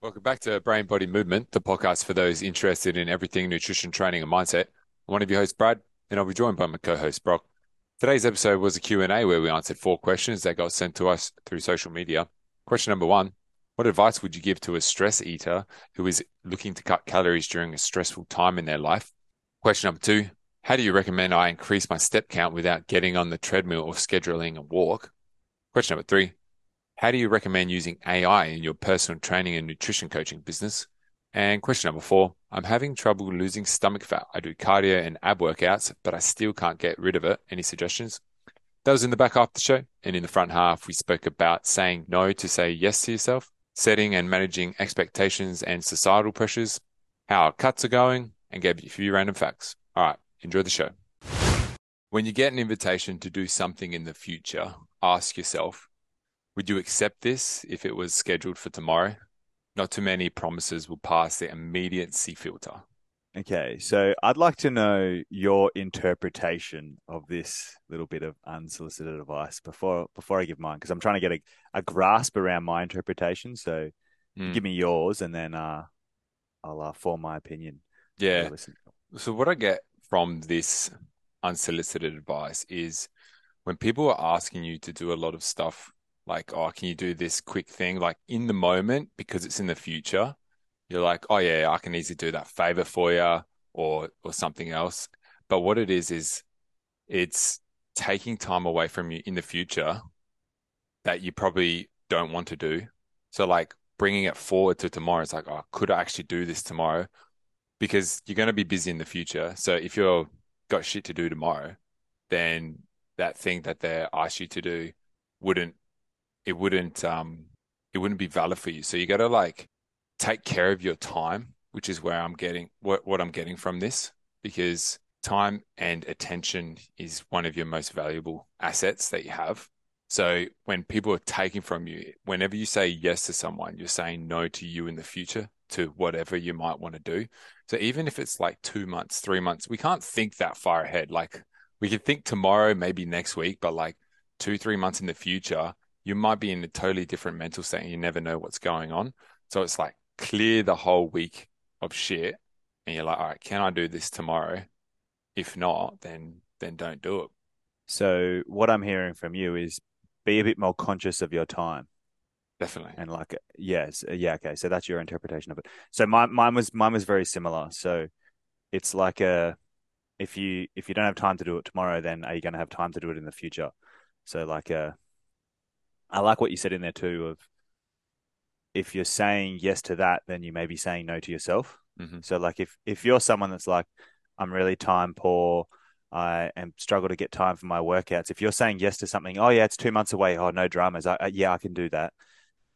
Welcome back to Brain Body Movement, the podcast for those interested in everything nutrition, training, and mindset. I'm one of your hosts, Brad, and I'll be joined by my co-host, Brock. Today's episode was a Q&A where we answered four questions that got sent to us through social media. Question number one, what advice would you give to a stress eater who is looking to cut calories during a stressful time in their life? Question number two, how do you recommend I increase my step count without getting on the treadmill or scheduling a walk? Question number three, how do you recommend using AI in your personal training and nutrition coaching business? And question number four, I'm having trouble losing stomach fat. I do cardio and ab workouts, but I still can't get rid of it. Any suggestions? That was in the back half of the show. And in the front half, we spoke about saying no to say yes to yourself, setting and managing expectations and societal pressures, how our cuts are going, and gave you a few random facts. All right, enjoy the show. When you get an invitation to do something in the future, ask yourself, would you accept this if it was scheduled for tomorrow? Not too many promises will pass the immediacy filter. Okay, so I'd like to know your interpretation of this little bit of unsolicited advice before before I give mine, because I'm trying to get a, a grasp around my interpretation. So mm. give me yours, and then uh, I'll uh, form my opinion. Yeah. So what I get from this unsolicited advice is when people are asking you to do a lot of stuff like, oh, can you do this quick thing? Like in the moment, because it's in the future, you're like, oh yeah, I can easily do that favor for you or or something else. But what it is is it's taking time away from you in the future that you probably don't want to do. So like bringing it forward to tomorrow, it's like, oh, could I actually do this tomorrow? Because you're going to be busy in the future. So if you're got shit to do tomorrow, then that thing that they asked you to do wouldn't it wouldn't um it wouldn't be valid for you. So you got to like take care of your time, which is where I'm getting what what I'm getting from this because time and attention is one of your most valuable assets that you have. So when people are taking from you, whenever you say yes to someone, you're saying no to you in the future to whatever you might want to do. So even if it's like two months, three months, we can't think that far ahead. Like we can think tomorrow, maybe next week, but like two, three months in the future, you might be in a totally different mental state and you never know what's going on. So it's like clear the whole week of shit and you're like, all right, can I do this tomorrow? If not, then then don't do it. So what I'm hearing from you is be a bit more conscious of your time. Definitely. And like yes, yeah, okay. So that's your interpretation of it. So mine mine was mine was very similar. So it's like a if you if you don't have time to do it tomorrow, then are you going to have time to do it in the future? So like a I like what you said in there too of if you're saying yes to that, then you may be saying no to yourself. Mm-hmm. So like if if you're someone that's like, I'm really time poor, I am struggle to get time for my workouts. If you're saying yes to something, oh yeah, it's two months away. Oh no dramas. I, I, yeah, I can do that.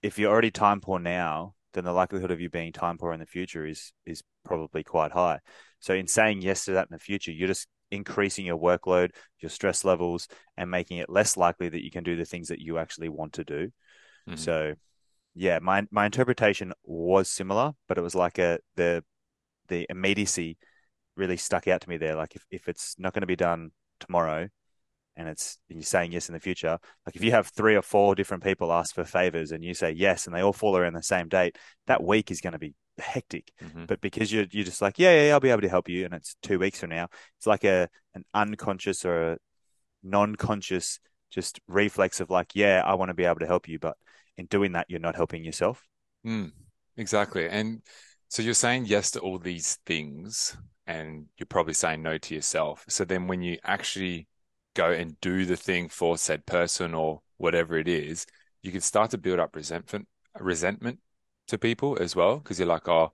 If you're already time poor now, then the likelihood of you being time poor in the future is is probably quite high. So in saying yes to that in the future, you're just increasing your workload, your stress levels, and making it less likely that you can do the things that you actually want to do. Mm-hmm. So, yeah, my my interpretation was similar, but it was like a the the immediacy really stuck out to me there. Like if, if it's not going to be done tomorrow, and it's and you're saying yes in the future, like if you have three or four different people ask for favors and you say yes, and they all fall around the same date, that week is going to be hectic. Mm-hmm. But because you're you're just like, yeah, yeah, I'll be able to help you, and it's two weeks from now. It's like a an unconscious or a non-conscious just reflex of like, yeah, I want to be able to help you, but in doing that, you're not helping yourself. Mm, exactly, and so you're saying yes to all these things, and you're probably saying no to yourself. So then, when you actually go and do the thing for said person or whatever it is, you can start to build up resentment resentment to people as well because you're like, oh,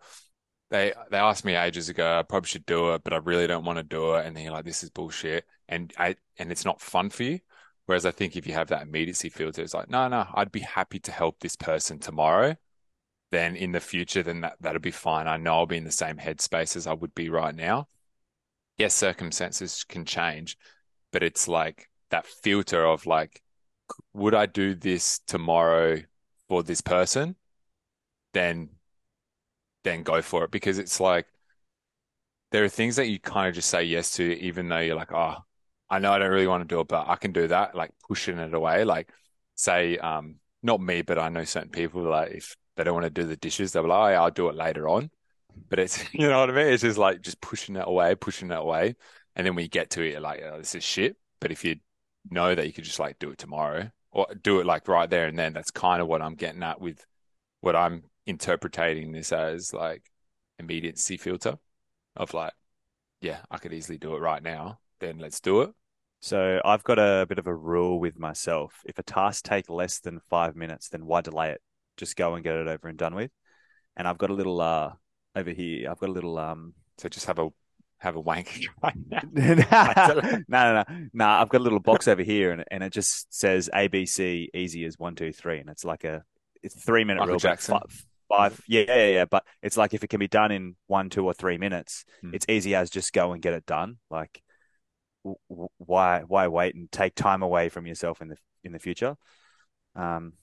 they they asked me ages ago, I probably should do it, but I really don't want to do it, and then you're like, this is bullshit, and I and it's not fun for you. Whereas I think if you have that immediacy filter, it's like, no, no, I'd be happy to help this person tomorrow. Then in the future, then that that'll be fine. I know I'll be in the same headspace as I would be right now. Yes, circumstances can change, but it's like that filter of like, would I do this tomorrow for this person? then then go for it because it's like there are things that you kind of just say yes to even though you're like oh I know I don't really want to do it but I can do that like pushing it away like say um not me but I know certain people like if they don't want to do the dishes. They're like, oh, yeah, I'll do it later on. But it's, you know what I mean? It's just like just pushing it away, pushing it away. And then when you get to it, you're like, oh, this is shit. But if you know that you could just like do it tomorrow or do it like right there and then, that's kind of what I'm getting at with what I'm interpreting this as like immediacy filter of like, yeah, I could easily do it right now. Then let's do it. So I've got a bit of a rule with myself. If a task takes less than five minutes, then why delay it? Just go and get it over and done with. And I've got a little uh over here. I've got a little um. So just have a have a wank right now. no, no, no, no. I've got a little box over here, and and it just says ABC easy as one, two, three, and it's like a it's three minute Michael rule. Jackson. Five, five, yeah, yeah, yeah. But it's like if it can be done in one, two, or three minutes, Hmm. it's easy as just go and get it done. Like, w- w- why, why wait and take time away from yourself in the in the future? Um,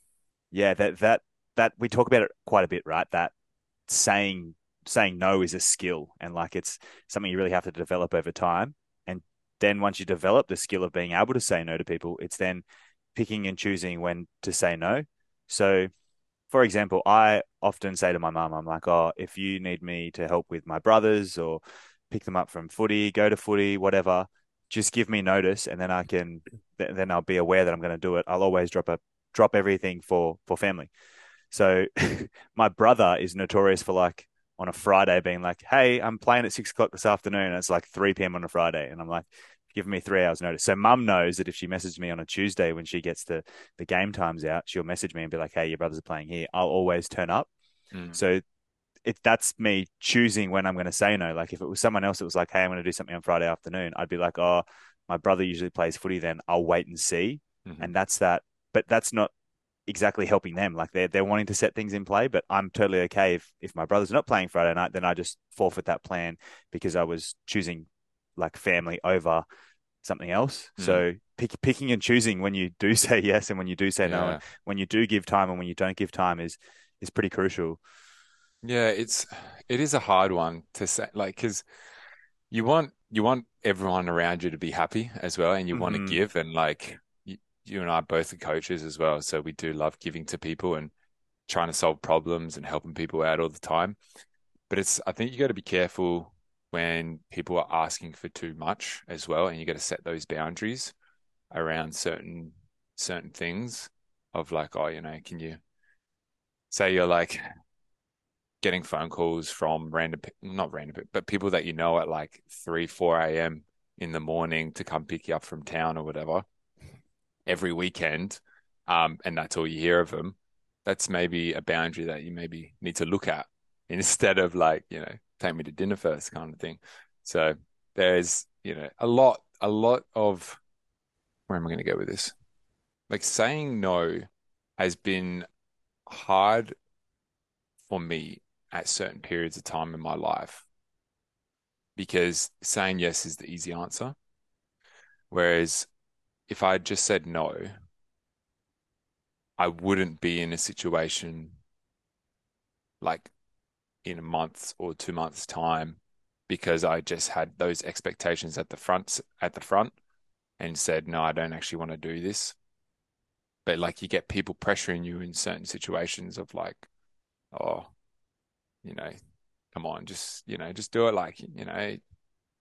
yeah, that that that we talk about it quite a bit, right? That saying saying no is a skill, and like it's something you really have to develop over time. And then once you develop the skill of being able to say no to people, it's then picking and choosing when to say no. So, for example, I often say to my mum, I'm like, oh, if you need me to help with my brothers or pick them up from footy, go to footy, whatever, just give me notice, and then I can, th- then I'll be aware that I'm going to do it. I'll always drop a drop everything for for family. So, my brother is notorious for like on a Friday being like, hey, I'm playing at six o'clock this afternoon, and it's like three p.m. on a Friday, and I'm like. Give me three hours notice. So mum knows that if she messages me on a Tuesday when she gets the the game times out, she'll message me and be like, "Hey, your brothers are playing here." I'll always turn up. Mm. So it that's me choosing when I'm going to say no. Like if it was someone else that was like, "Hey, I'm going to do something on Friday afternoon," I'd be like, "Oh, my brother usually plays footy. Then I'll wait and see." Mhm. And that's that. But that's not exactly helping them. Like they're they're wanting to set things in play. But I'm totally okay if if my brother's not playing Friday night, then I just forfeit that plan because I was choosing like family over something else. Mm. So pick, picking and choosing when you do say yes and when you do say no, Yeah. and when you do give time and when you don't give time is is pretty crucial. Yeah, it's it is a hard one to say, like, because you want you want everyone around you to be happy as well, and you want to give, and like you, and I both are coaches as well, so we do love giving to people and trying to solve problems and helping people out all the time. But it's I think you got to be careful when people are asking for too much as well, and you got to set those boundaries around certain certain things of like, oh, you know, can you say you're like getting phone calls from random, not random, but people that you know at like 3, 4 a.m. in the morning to come pick you up from town or whatever every weekend. Um, and that's all you hear of them. That's maybe a boundary that you maybe need to look at instead of like, you know, take me to dinner first kind of thing. So there's, you know, a lot, a lot of, where am I going to go with this? Like saying no has been hard for me at certain periods of time in my life because saying yes is the easy answer. Whereas if I had just said no, I wouldn't be in a situation like in a month or two months' time because I just had those expectations at the front at the front and said, no, I don't actually want to do this. But like you get people pressuring you in certain situations of like, oh, you know, come on, just you know, just do it. Like you know,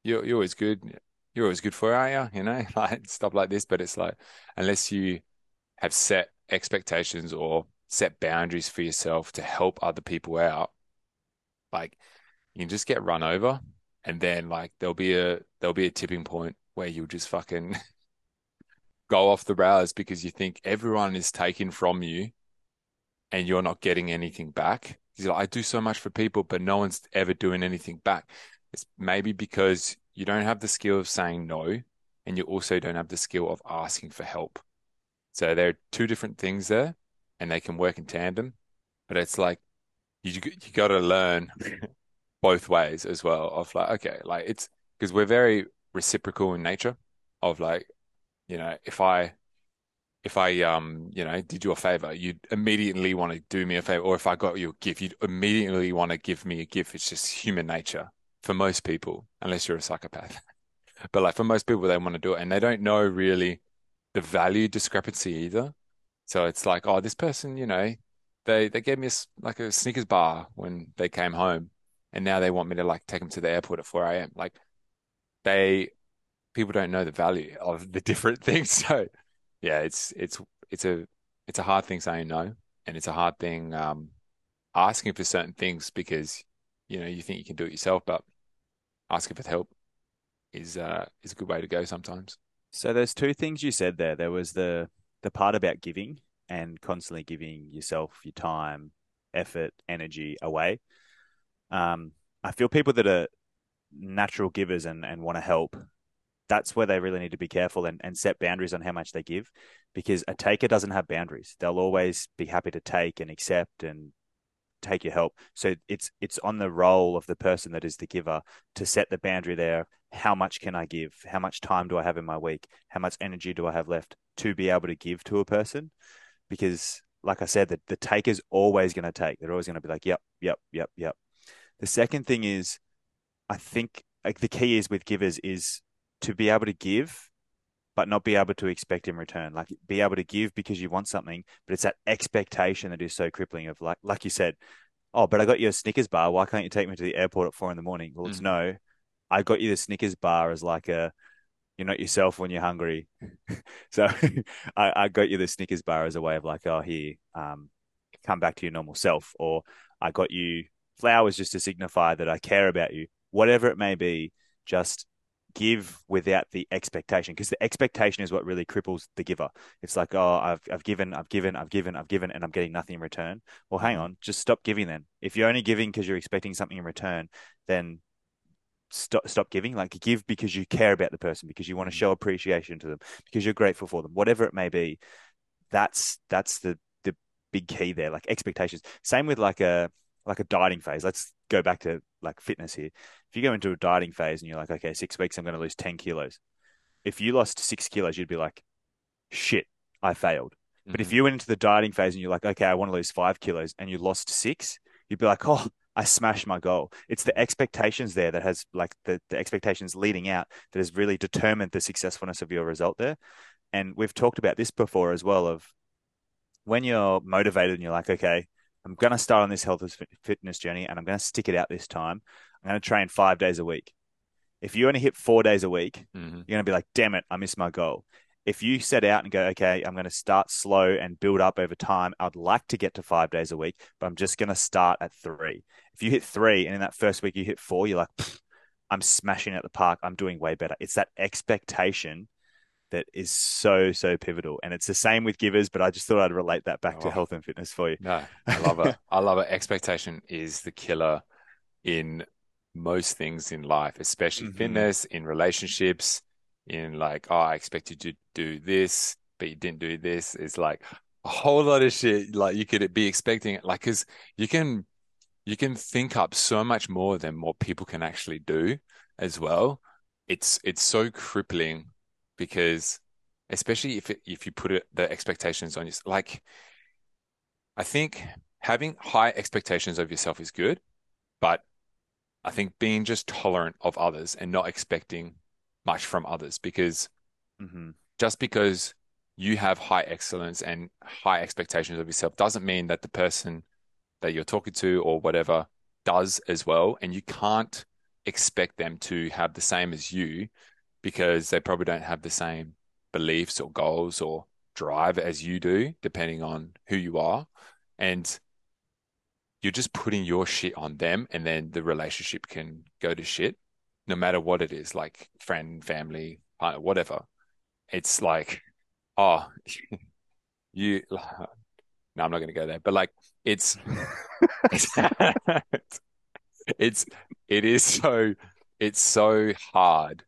you're you're always good. You're always good for it, are you? You know, like stuff like this. But it's like unless you have set expectations or set boundaries for yourself to help other people out, like you can just get run over, and then like there'll be a there'll be a tipping point where you'll just fucking go off the rails because you think everyone is taking from you and you're not getting anything back. Like, I do so much for people, but no one's ever doing anything back. It's maybe because you don't have the skill of saying no, and you also don't have the skill of asking for help. So there are two different things there, and they can work in tandem. But it's like you you got to learn both ways as well. Of like, okay, like it's because we're very reciprocal in nature. Of like, you know, if I if I um you know did you a favor, you'd immediately want to do me a favor, or if I got you a gift, you'd immediately want to give me a gift. It's just human nature for most people, unless you're a psychopath. But like for most people, they want to do it, and they don't know really the value discrepancy either. So it's like, oh, this person, you know, they they gave me a, like a Snickers bar when they came home, and now they want me to like take them to the airport at 4 a.m. Like they people don't know the value of the different things. So yeah, it's it's it's a it's a hard thing saying no, and it's a hard thing um, asking for certain things because you know you think you can do it yourself, but asking for help is uh, is a good way to go sometimes. So there's two things you said there. There was the the part about giving and constantly giving yourself your time, effort, energy away. Um, I feel people that are natural givers and, and want to help, that's where they really need to be careful and, and set boundaries on how much they give because a taker doesn't have boundaries. They'll always be happy to take and accept and take your help. So it's it's on the role of the person that is the giver to set the boundary there. How much can I give? How much time do I have in my week? How much energy do I have left to be able to give to a person? Because like I said, the, the taker's always going to take. They're always going to be like, yep, yep, yep, yep. The second thing is, I think like the key is with givers is to be able to give but not be able to expect in return. Like be able to give because you want something, but it's that expectation that is so crippling. Of like, like you said, oh, but I got you a Snickers bar. Why can't you take me to the airport at four in the morning? Well, it's mm. no. I got you the Snickers bar as like a, you're not yourself when you're hungry. so I, I, got you the Snickers bar as a way of like, oh, here, um, come back to your normal self. Or I got you flowers just to signify that I care about you. Whatever it may be, just give without the expectation because the expectation is what really cripples the giver. It's like, oh, I've I've given, I've given, I've given, I've given, and I'm getting nothing in return. Well, hang on, just stop giving then. If you're only giving because you're expecting something in return, then stop stop giving. Like give because you care about the person, because you want to mm. show appreciation to them, because you're grateful for them, whatever it may be. That's that's the the big key there. Like expectations. Same with like a like a dieting phase. Let's go back to like fitness here. If you go into a dieting phase and you're like, okay, six weeks, I'm going to lose 10 kilos. If you lost six kilos, you'd be like, shit, I failed. Mm-hmm. But if mm-hmm. you went into the dieting phase and you're like, okay, I want to lose five kilos and you lost six, you'd be like, oh, I smashed my goal. It's the expectations there that has like the, the expectations leading out that has really determined the successfulness of your result there. And we've talked about this before as well of when you're motivated and you're like, okay, I'm going to start on this health and fitness journey and I'm going to stick it out this time. I'm going to train five days a week. If you only hit four days a week, mm-hmm. you're going to be like, damn it, I missed my goal. If you set out and go, okay, I'm going to start slow and build up over time, I'd like to get to five days a week, but I'm just going to start at three. If you hit three and in that first week you hit four, you're like, I'm smashing at the park. I'm doing way better. It's that expectation that is so so pivotal. And it's the same with givers but i just thought i'd relate that back oh, to health and fitness for you. No i love it. I love it. Expectation is the killer in most things in life especially mm-hmm. fitness in relationships in like oh i expect you to do this but you didn't do this. It's like a whole lot of shit like you could be expecting it like because you can you can think up so much more than what people can actually do as well. It's it's so crippling because especially if it, if you put it the expectations on you like I think having high expectations of yourself is good, but I think being just tolerant of others and not expecting much from others because mm-hmm. just because you have high excellence and high expectations of yourself doesn't mean that the person that you're talking to or whatever does as well. And you can't expect them to have the same as you because they probably don't have the same beliefs or goals or drive as you do, depending on who you are. And you're just putting your shit on them, and then the relationship can go to shit, no matter what it is like friend, family, partner, whatever. It's like, oh, you. No, I'm not going to go there, but like, it's, it's, it is so, it's so hard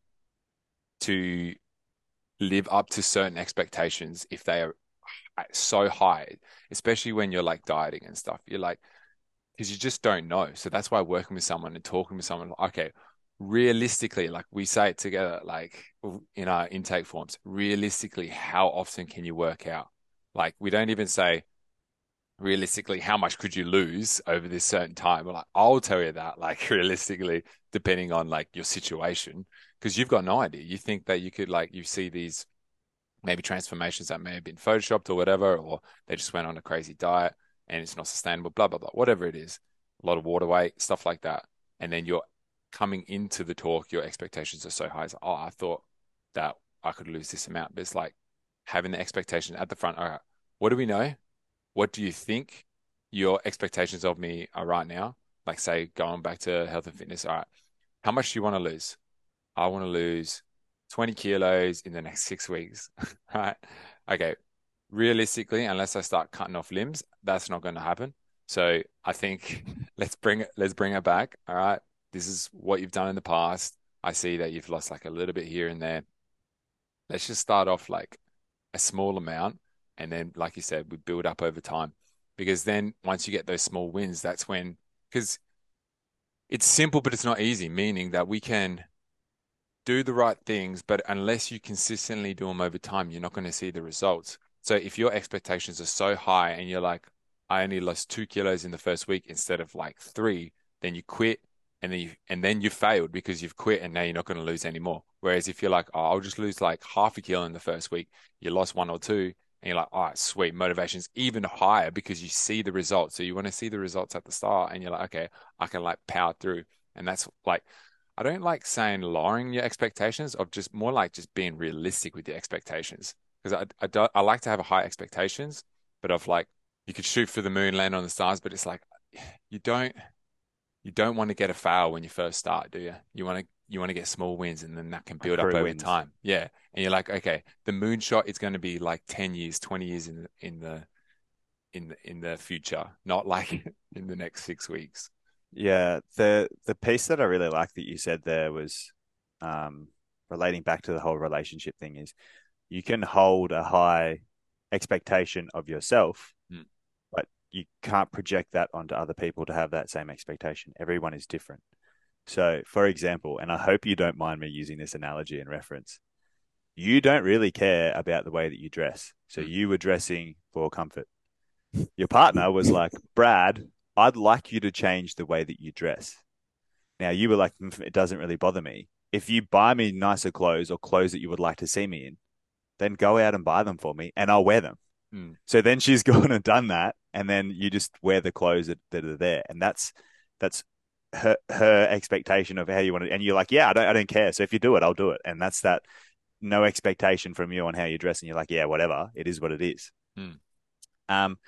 to live up to certain expectations if they are so high, especially when you're like dieting and stuff. You're like, because you just don't know. So that's why working with someone and talking with someone, okay, realistically, like we say it together, like in our intake forms, realistically, how often can you work out? Like we don't even say realistically, how much could you lose over this certain time? Like, I'll tell you that, like realistically, depending on like your situation because you've got no idea. You think that you could like you see these maybe transformations that may have been photoshopped or whatever, or they just went on a crazy diet. and it's not sustainable, blah, blah, blah, whatever it is, a lot of water weight, stuff like that. And then you're coming into the talk, your expectations are so high. It's like, oh, I thought that I could lose this amount. But it's like having the expectation at the front. All right, what do we know? What do you think your expectations of me are right now? Like, say, going back to health and fitness. All right, how much do you want to lose? I want to lose 20 kilos in the next six weeks. right. Okay. Realistically, unless I start cutting off limbs, that's not going to happen. So I think let's bring it, let's bring it back. All right. This is what you've done in the past. I see that you've lost like a little bit here and there. Let's just start off like a small amount. And then, like you said, we build up over time. Because then once you get those small wins, that's when, because it's simple, but it's not easy, meaning that we can do the right things, but unless you consistently do them over time, you're not going to see the results. So if your expectations are so high and you're like, I only lost two kilos in the first week instead of like three, then you quit and then you and then you failed because you've quit and now you're not going to lose anymore. Whereas if you're like, oh, I'll just lose like half a kilo in the first week, you lost one or two, and you're like, all right, sweet, motivation's even higher because you see the results. So you want to see the results at the start, and you're like, okay, I can like power through, and that's like. I don't like saying lowering your expectations of just more like just being realistic with your expectations because I, I, do, I like to have high expectations, but of like you could shoot for the moon, land on the stars, but it's like you don't you don't want to get a fail when you first start, do you? You want to you want to get small wins, and then that can build up over wins. time. Yeah, and you're like, okay, the moonshot is going to be like ten years, twenty years in the, in the in the in the future, not like in the next six weeks. Yeah, the the piece that I really like that you said there was um, relating back to the whole relationship thing is you can hold a high expectation of yourself but you can't project that onto other people to have that same expectation. Everyone is different. So, for example, and I hope you don't mind me using this analogy and reference, you don't really care about the way that you dress. So, hmm. you were dressing for comfort. Your partner was like, Brad, I'd like you to change the way that you dress. Now, you were like, mm, it doesn't really bother me. If you buy me nicer clothes or clothes that you would like to see me in, then go out and buy them for me and I'll wear them. Mm. So then she's gone and done that, and then you just wear the clothes that, that are there, and that's that's her her expectation of how you want it, And you're like, yeah, I don't I don't care. So if you do it, I'll do it, and that's that. No expectation from you on how you dress, and you're like, yeah, whatever. It is what it is. Mm. Um,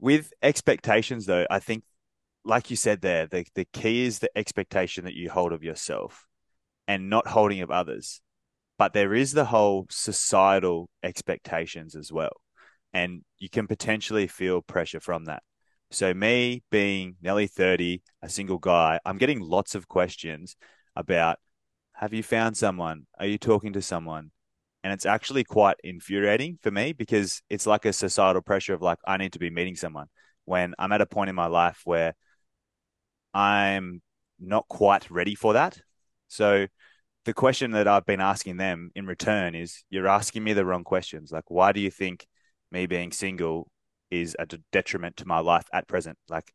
with expectations though, I think, like you said there, the the key is the expectation that you hold of yourself, and not holding of others. But there is the whole societal expectations as well and you can potentially feel pressure from that. So, me being nearly 30, a single guy, I'm getting lots of questions about have you found someone? Are you talking to someone? And it's actually quite infuriating for me because it's like a societal pressure of like, I need to be meeting someone when I'm at a point in my life where I'm not quite ready for that. So, the question that I've been asking them in return is you're asking me the wrong questions. Like, why do you think me being single is a detriment to my life at present. Like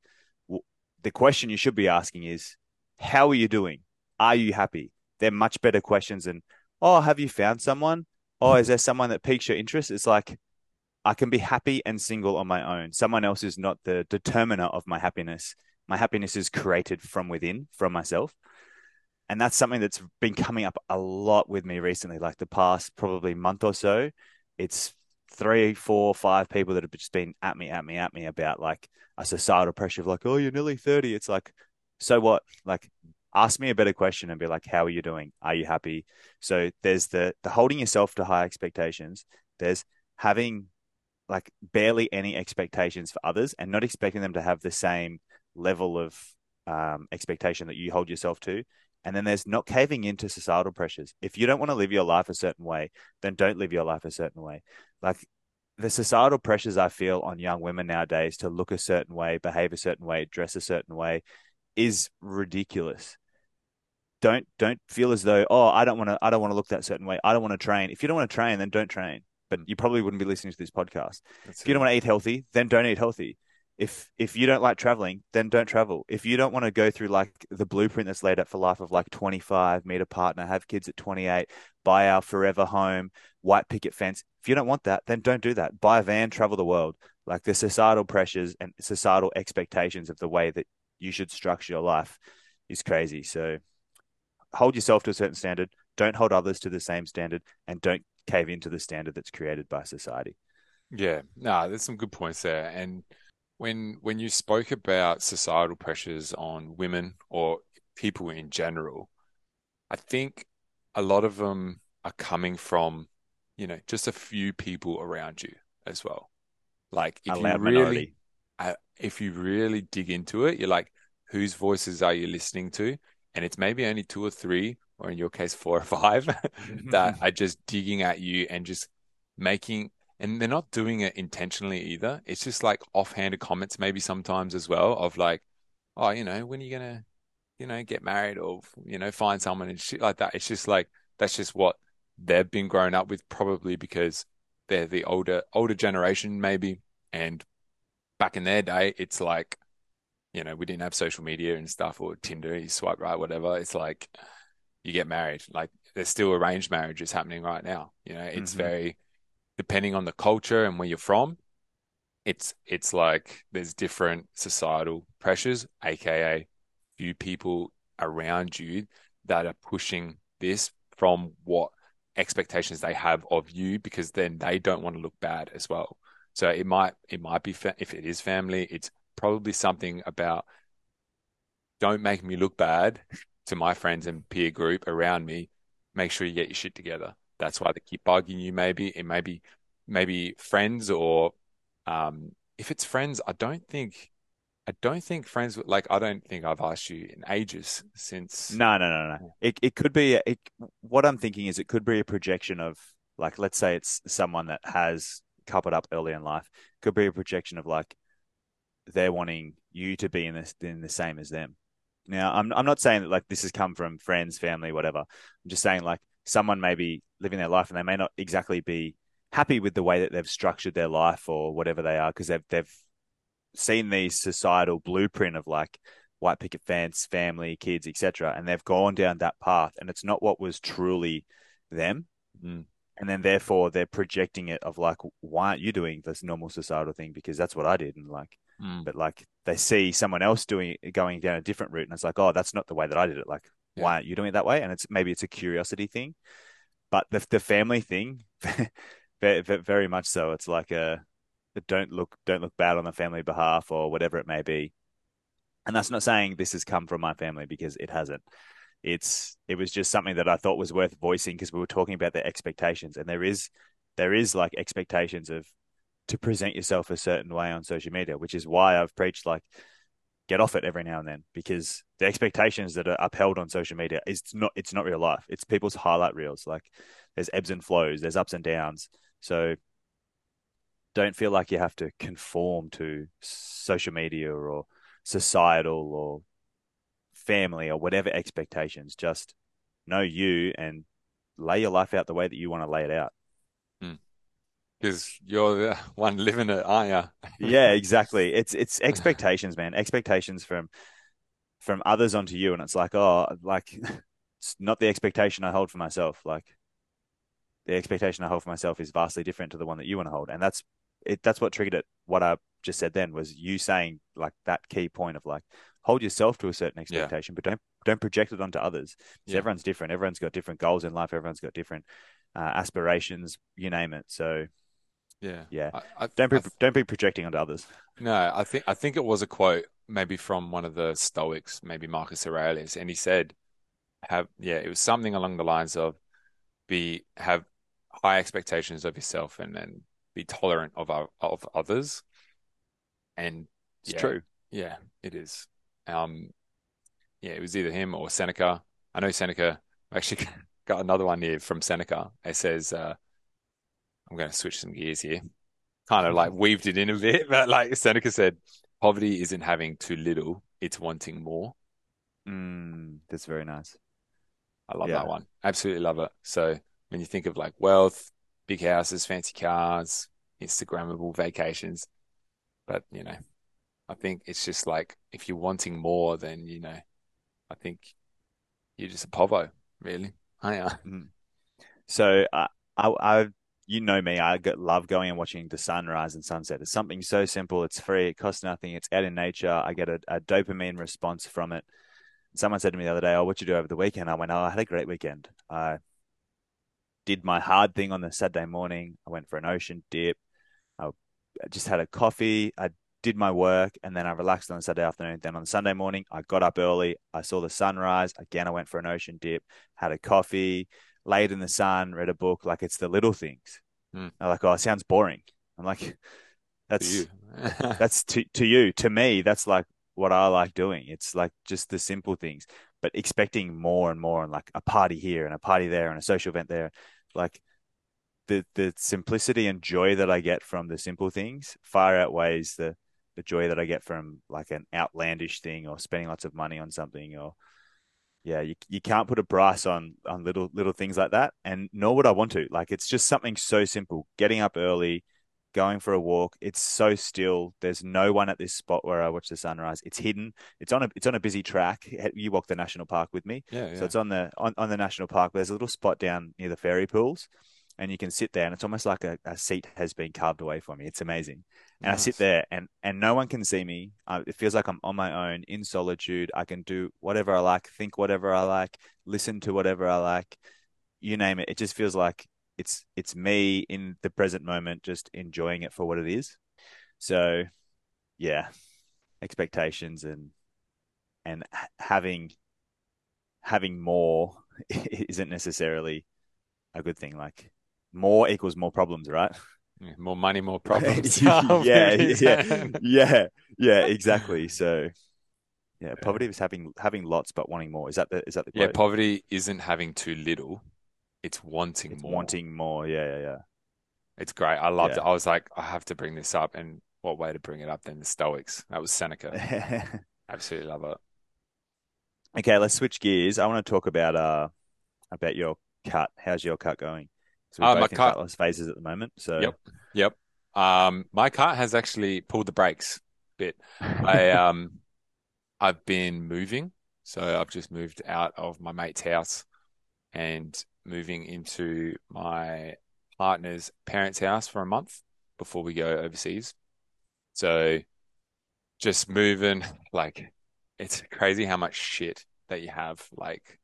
w- the question you should be asking is, how are you doing? Are you happy? They're much better questions than, oh, have you found someone? Oh, is there someone that piques your interest? It's like, I can be happy and single on my own. Someone else is not the determiner of my happiness. My happiness is created from within, from myself. And that's something that's been coming up a lot with me recently, like the past probably month or so. It's three, four, five people that have just been at me, at me, at me about like a societal pressure of like, oh, you're nearly 30. It's like, so what? Like, ask me a better question and be like, how are you doing? Are you happy? So there's the the holding yourself to high expectations. There's having like barely any expectations for others and not expecting them to have the same level of um, expectation that you hold yourself to. And then there's not caving into societal pressures. If you don't want to live your life a certain way, then don't live your life a certain way. Like the societal pressures I feel on young women nowadays to look a certain way, behave a certain way, dress a certain way is ridiculous. Don't don't feel as though, oh, I don't want to I don't want to look that certain way. I don't want to train. If you don't want to train, then don't train. But mm. you probably wouldn't be listening to this podcast. That's if you don't want to eat healthy, then don't eat healthy if if you don't like traveling, then don't travel. If you don't want to go through like the blueprint that's laid out for life of like 25, meet a partner, have kids at 28, buy our forever home, white picket fence. If you don't want that, then don't do that. Buy a van, travel the world. like the societal pressures and societal expectations of the way that you should structure your life is crazy. So hold yourself to a certain standard, don't hold others to the same standard, and don't cave into the standard that's created by society. Yeah, no, there's some good points there. And when when you spoke about societal pressures on women or people in general, I think a lot of them are coming from, you know, just a few people around you as well. Like if A you really, minority. uh, if you really dig into it, you're like, whose voices are you listening to? And it's maybe only two or three, or in your case, four or five, that are just digging at you and just making, and they're not doing it intentionally either. It's just like offhanded comments, maybe sometimes as well, of like, oh, you know, when are you gonna, you know, get married or, you know, find someone and shit like that. It's just like, that's just what they've been grown up with, probably because they're the older, older generation, maybe. And back in their day, it's like, you know, we didn't have social media and stuff or Tinder, you swipe right, whatever. It's like you get married. Like there's still arranged marriages happening right now. You know, it's Mhm. very depending on the culture and where you're from. It's it's like there's different societal pressures, aka few people around you that are pushing this from what expectations they have of you because then they don't want to look bad as well. So it might it might be fa- if it is family, it's probably something about don't make me look bad to my friends and peer group around me. Make sure you get your shit together. That's why they keep bugging you. Maybe it may be maybe friends or um, if it's friends, I don't think I don't think friends like I don't think I've asked you in ages since No, no, no, no. It it could be a- it. What I'm thinking is it could be a projection of like, let's say it's someone that has coupled up early in life. Could be a projection of like they're wanting you to be in this in the same as them. Now, I'm I'm not saying that like this has come from friends, family, whatever. I'm just saying like someone may be living their life and they may not exactly be happy with the way that they've structured their life or whatever they are because they've they've seen the societal blueprint of like white picket fence, family, kids, etc., and they've gone down that path, and it's not what was truly them. Mm. And then therefore they're projecting it of like, why aren't you doing this normal societal thing? Because that's what I did, and like, Mm. but like they see someone else doing going down a different route, and it's like, oh, that's not the way that I did it. Like, Yeah. why aren't you doing it that way? And it's maybe it's a curiosity thing, but the the family thing, very, very much so. It's like a don't look don't look bad on the family behalf or whatever it may be. And that's not saying this has come from my family because it hasn't. It's it was just something that I thought was worth voicing because we were talking about the expectations and there is there is like expectations of to present yourself a certain way on social media, which is why I've preached like get off it every now and then because the expectations that are upheld on social media is not it's not real life. It's people's highlight reels. Like there's ebbs and flows, there's ups and downs. So don't feel like you have to conform to social media or societal or family or whatever expectations. Just know you and lay your life out the way that you want to lay it out. Because you're the one living it, aren't you? Yeah, exactly. It's it's expectations, man. Expectations from from others onto you, and it's like, oh, like it's not the expectation I hold for myself. Like the expectation I hold for myself is vastly different to the one that you want to hold, and that's it. That's what triggered it. What I just said then was you saying like that key point of like hold yourself to a certain Yeah. expectation, but don't don't project it onto others. Yeah. everyone's different. Everyone's got different goals in life. Everyone's got different uh, aspirations. You name it. So Yeah. yeah, I, I, don't be I don't be projecting onto others. no, I think I think it was a quote maybe from one of the Stoics, maybe Marcus Aurelius, and he said, "Have yeah, it was something along the lines of be have high expectations of yourself and then be tolerant of our, of others." And It's yeah, true. Yeah, it is. Um, yeah, it was either him or Seneca. I know Seneca. I actually got another one here from Seneca. It says, uh, I'm going to switch some gears here. Kind of like weaved it in a bit, but like Seneca said, poverty isn't having too little, it's wanting more. Mm, that's very nice. I love Yeah. that one. Absolutely love it. So when you think of like wealth, big houses, fancy cars, Instagrammable vacations, but you know, I think it's just like if you're wanting more, then you know, I think you're just a povo, really. I uh, So I, I, I, you know me. I love going and watching the sunrise and sunset. It's something so simple. It's free. It costs nothing. It's out in nature. I get a, a dopamine response from it. Someone said to me the other day, "Oh, what you do over the weekend?" I went, "Oh, I had a great weekend. I did my hard thing on the Saturday morning. I went for an ocean dip. I just had a coffee. I did my work, and then I relaxed on the Saturday afternoon. Then on Sunday morning, I got up early. I saw the sunrise. Again, I went for an ocean dip. Had a coffee." Laid in the sun, read a book. Like it's the little things. Mm. like, oh, it sounds boring. I'm like, that's to that's to to you. To me, that's like what I like doing. It's like just the simple things, but expecting more and more, and like a party here and a party there and a social event there. Like the the simplicity and joy that I get from the simple things far outweighs the the joy that I get from like an outlandish thing or spending lots of money on something or yeah, you, you can't put a price on on little little things like that, and nor would I want to. Like it's just something so simple: getting up early, going for a walk. It's so still. There's no one at this spot where I watch the sunrise. It's hidden. It's on a it's on a busy track. You walk the national park with me, yeah. yeah. So it's on the on, on the national park. There's a little spot down near the fairy pools, and you can sit there, and it's almost like a, a seat has been carved away for me. It's amazing and nice. I sit there and and no one can see me. Uh, it feels like I'm on my own in solitude. I can do whatever I like, think whatever I like, listen to whatever I like, you name it. It just feels like it's it's me in the present moment, just enjoying it for what it is. So, yeah, expectations and and having having more isn't necessarily a good thing. Like more equals more problems, right? more money, more problems. yeah, yeah, yeah, yeah, exactly. So, yeah, poverty is having having lots but wanting more. Is that the is that the quote? yeah? Poverty isn't having too little; it's wanting it's more. Wanting more, yeah, yeah, yeah. It's great. I loved yeah. it. I was like, I have to bring this up, and what way to bring it up than the Stoics? That was Seneca. Absolutely love it. Okay, let's switch gears. I want to talk about uh about your cut. How's your cut going? So we're uh, both in car... phases at the moment. So yep, yep. Um, my car has actually pulled the brakes a bit. I um, I've been moving, so I've just moved out of my mate's house and moving into my partner's parents' house for a month before we go overseas. So just moving, like it's crazy how much shit that you have. Like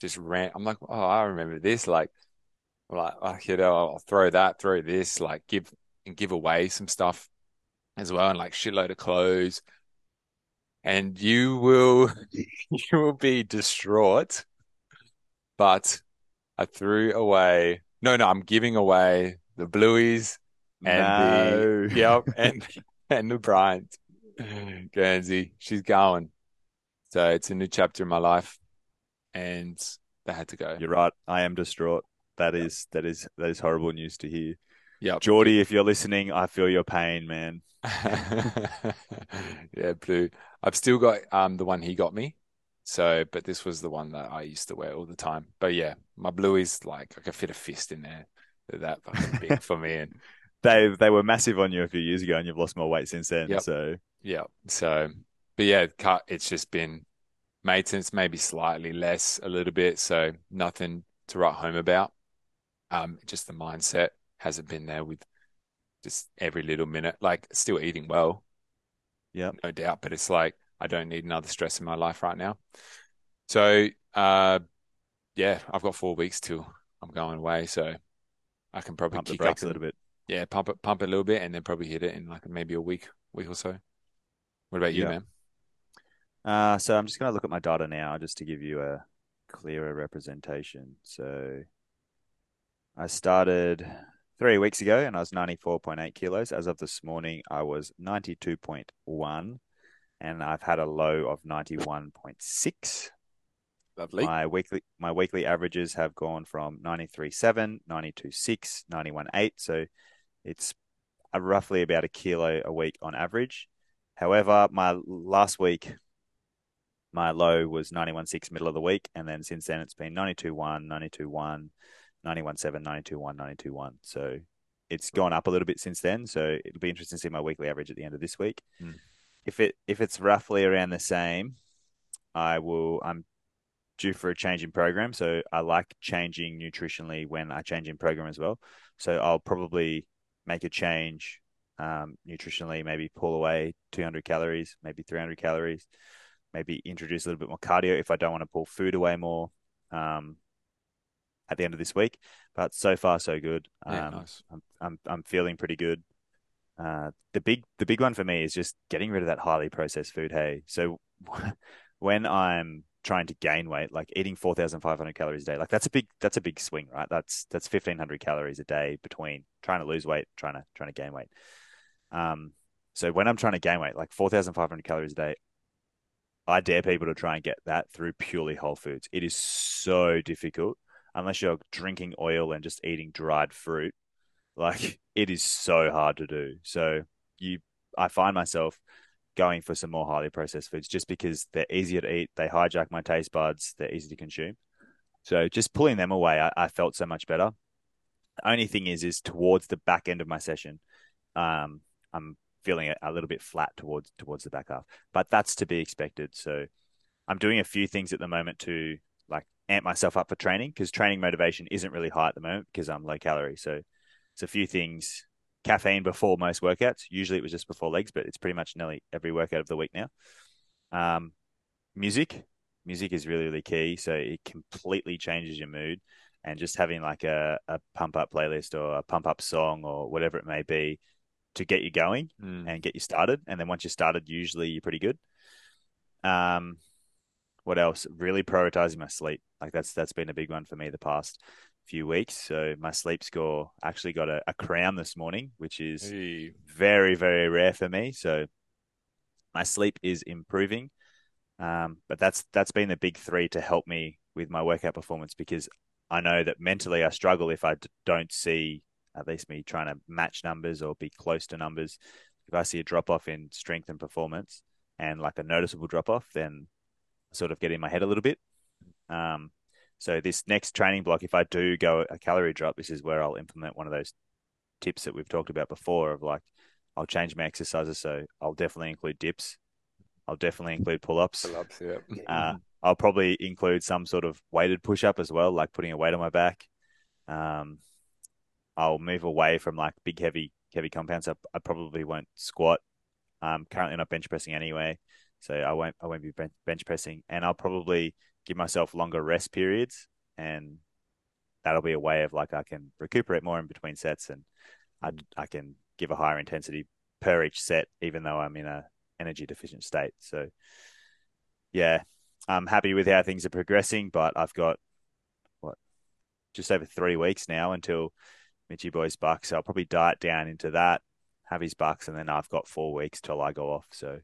just rant. I'm like, oh, I remember this. Like like, like you know, I'll throw that, throw this, like give and give away some stuff as well, and like shitload of clothes, and you will you will be distraught. But I threw away. No, no, I'm giving away the Blueies and no. the yep and and the Bryant Guernsey. She's going. So it's a new chapter in my life, and they had to go. You're right. I am distraught. That is that is that is horrible news to hear. Yeah, Geordie, if you're listening, I feel your pain, man. yeah, blue. I've still got um the one he got me. So, but this was the one that I used to wear all the time. But yeah, my blue is like I could fit a fist in there. They're that fucking big for me. And they they were massive on you a few years ago, and you've lost more weight since then. Yep. So yeah, so but yeah, cut. It's just been maintenance, maybe slightly less, a little bit. So nothing to write home about. Um, just the mindset hasn't been there with just every little minute. Like still eating well, yeah, no doubt. But it's like I don't need another stress in my life right now. So, uh, yeah, I've got four weeks till I'm going away, so I can probably pump kick the brakes up a little bit. Yeah, pump it, pump it a little bit, and then probably hit it in like maybe a week, week or so. What about you, man? Uh, so I'm just going to look at my data now just to give you a clearer representation. So I started three weeks ago and I was 94.8 kilos. As of this morning, I was 92.1 and I've had a low of 91.6. Lovely. My weekly my weekly averages have gone from 93.7, 92.6, 91.8. So it's roughly about a kilo a week on average. However, my last week, my low was 91.6 middle of the week. And then since then, it's been 92.1, 92.1, 91.7, 92.1, 92.1. So it's gone up a little bit since then. So it'll be interesting to see my weekly average at the end of this week. Mm. If it if it's roughly around the same, I will. I'm due for a change in program. So I like changing nutritionally when I change in program as well. So I'll probably make a change um, nutritionally, maybe pull away 200 calories, maybe 300 calories, maybe introduce a little bit more cardio if I don't want to pull food away more um, at the end of this week. But so far, so good. Yeah, Um, nice. I'm, I'm I'm feeling pretty good. Uh, the big the big one for me is just getting rid of that highly processed food. Hey, so when I'm trying to gain weight, like eating four thousand five hundred calories a day, like that's a big that's a big swing, right? That's that's fifteen hundred calories a day between trying to lose weight, trying to trying to gain weight. Um, so when I'm trying to gain weight, like four thousand five hundred calories a day, I dare people to try and get that through purely whole foods. It is so difficult unless you're drinking oil and just eating dried fruit. Like it is so hard to do. So you, I find myself going for some more highly processed foods just because they're easier to eat. They hijack my taste buds. They're easy to consume. So just pulling them away, I, I felt so much better. The only thing is, is towards the back end of my session, um, I'm feeling a, a little bit flat towards towards the back half, but that's to be expected. So I'm doing a few things at the moment to amp myself up for training because training motivation isn't really high at the moment because I'm low calorie. So it's a few things. Caffeine before most workouts. Usually it was just before legs, but it's pretty much nearly every workout of the week now. Um, music, music is really really key. So it completely changes your mood, and just having like a, a pump up playlist or a pump up song or whatever it may be to get you going Mm. and get you started. And then once you're started, usually you're pretty good. Um, what else? Really prioritizing my sleep. Like that's that's been a big one for me the past few weeks. So my sleep score actually got a, a crown this morning, which is Hey. very very rare for me. So my sleep is improving. Um, but that's that's been the big three to help me with my workout performance because I know that mentally I struggle if I d- don't see at least me trying to match numbers or be close to numbers. If I see a drop off in strength and performance and like a noticeable drop off, then sort of get in my head a little bit. Um, so this next training block, if I do go a calorie drop, this is where I'll implement one of those tips that we've talked about before of like I'll change my exercises. So I'll definitely include dips. I'll definitely include pull ups. Pull-ups, yep. Uh, I'll probably include some sort of weighted push up as well, like putting a weight on my back. Um, I'll move away from like big, heavy, heavy compounds. I, I probably won't squat. Um, currently not bench pressing anyway, so I won't. I won't be bench pressing, and I'll probably give myself longer rest periods, and that'll be a way of like I can recuperate more in between sets, and I I can give a higher intensity per each set, even though I'm in a energy deficient state. So, yeah, I'm happy with how things are progressing, but I've got what just over three weeks now until Mitchy Boy's Bucks. So I'll probably diet down into that, have his Bucks, and then I've got four weeks till I go off. So.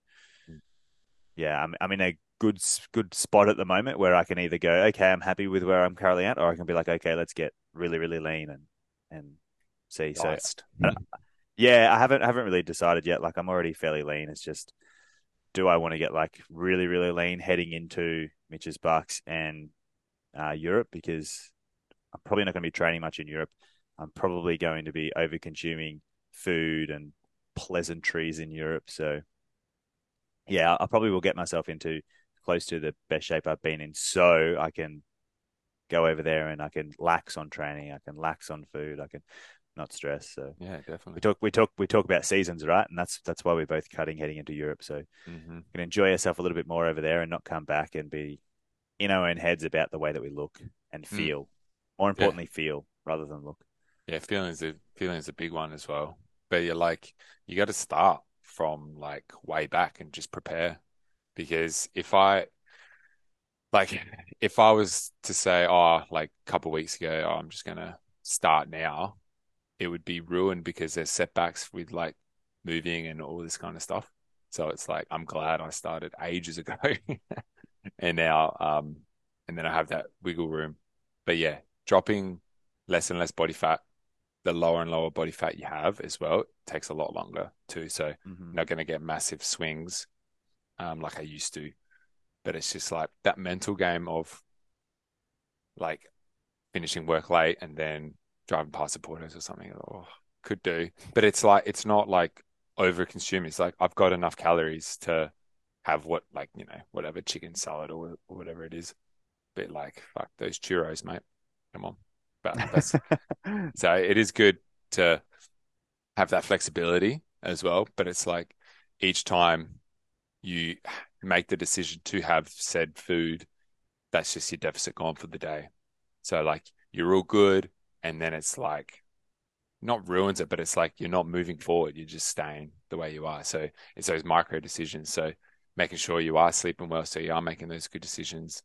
Yeah, I'm I'm in a good good spot at the moment where I can either go, okay, I'm happy with where I'm currently at, or I can be like, okay, let's get really really lean and and see. So yeah, I haven't I haven't really decided yet. Like I'm already fairly lean. It's just do I want to get like really really lean heading into Mitch's Bucks and uh, Europe because I'm probably not going to be training much in Europe. I'm probably going to be over consuming food and pleasantries in Europe. So yeah, I probably will get myself into close to the best shape I've been in, so I can go over there and I can lax on training. I can lax on food. I can not stress. So Yeah, we definitely. talk we talk we talk about seasons, right? And that's that's why we're both cutting heading into Europe. So hmm we can enjoy ourselves a little bit more over there and not come back and be in our own heads about the way that we look and Mm. feel. More importantly, feel rather than look. Yeah, feelings a feelings a big one as well. But you're like you got to start from like way back and just prepare because if I like if I was to say oh like a couple weeks ago oh, I'm just gonna start now, it would be ruined because there's setbacks with like moving and all this kind of stuff. So it's like I'm glad I started ages ago, and now um and then I have that wiggle room. But yeah, dropping less and less body fat, the lower and lower body fat you have as well takes a lot longer too. So Mhm. not going to get massive swings um, like I used to. But it's just like that mental game of like finishing work late and then driving past the porters or something. Oh, could do. But it's like, it's not like over consuming. It's like I've got enough calories to have what, like, you know, whatever chicken salad or, or whatever it is. bit like fuck those churros, mate. Come on, but that's so it is good to have that flexibility as well. But it's like each time you make the decision to have said food, that's just your deficit gone for the day. So like you're all good, and then it's like not ruins it, but it's like you're not moving forward. You're just staying the way you are. So it's those micro decisions. So making sure you are sleeping well, so you are making those good decisions.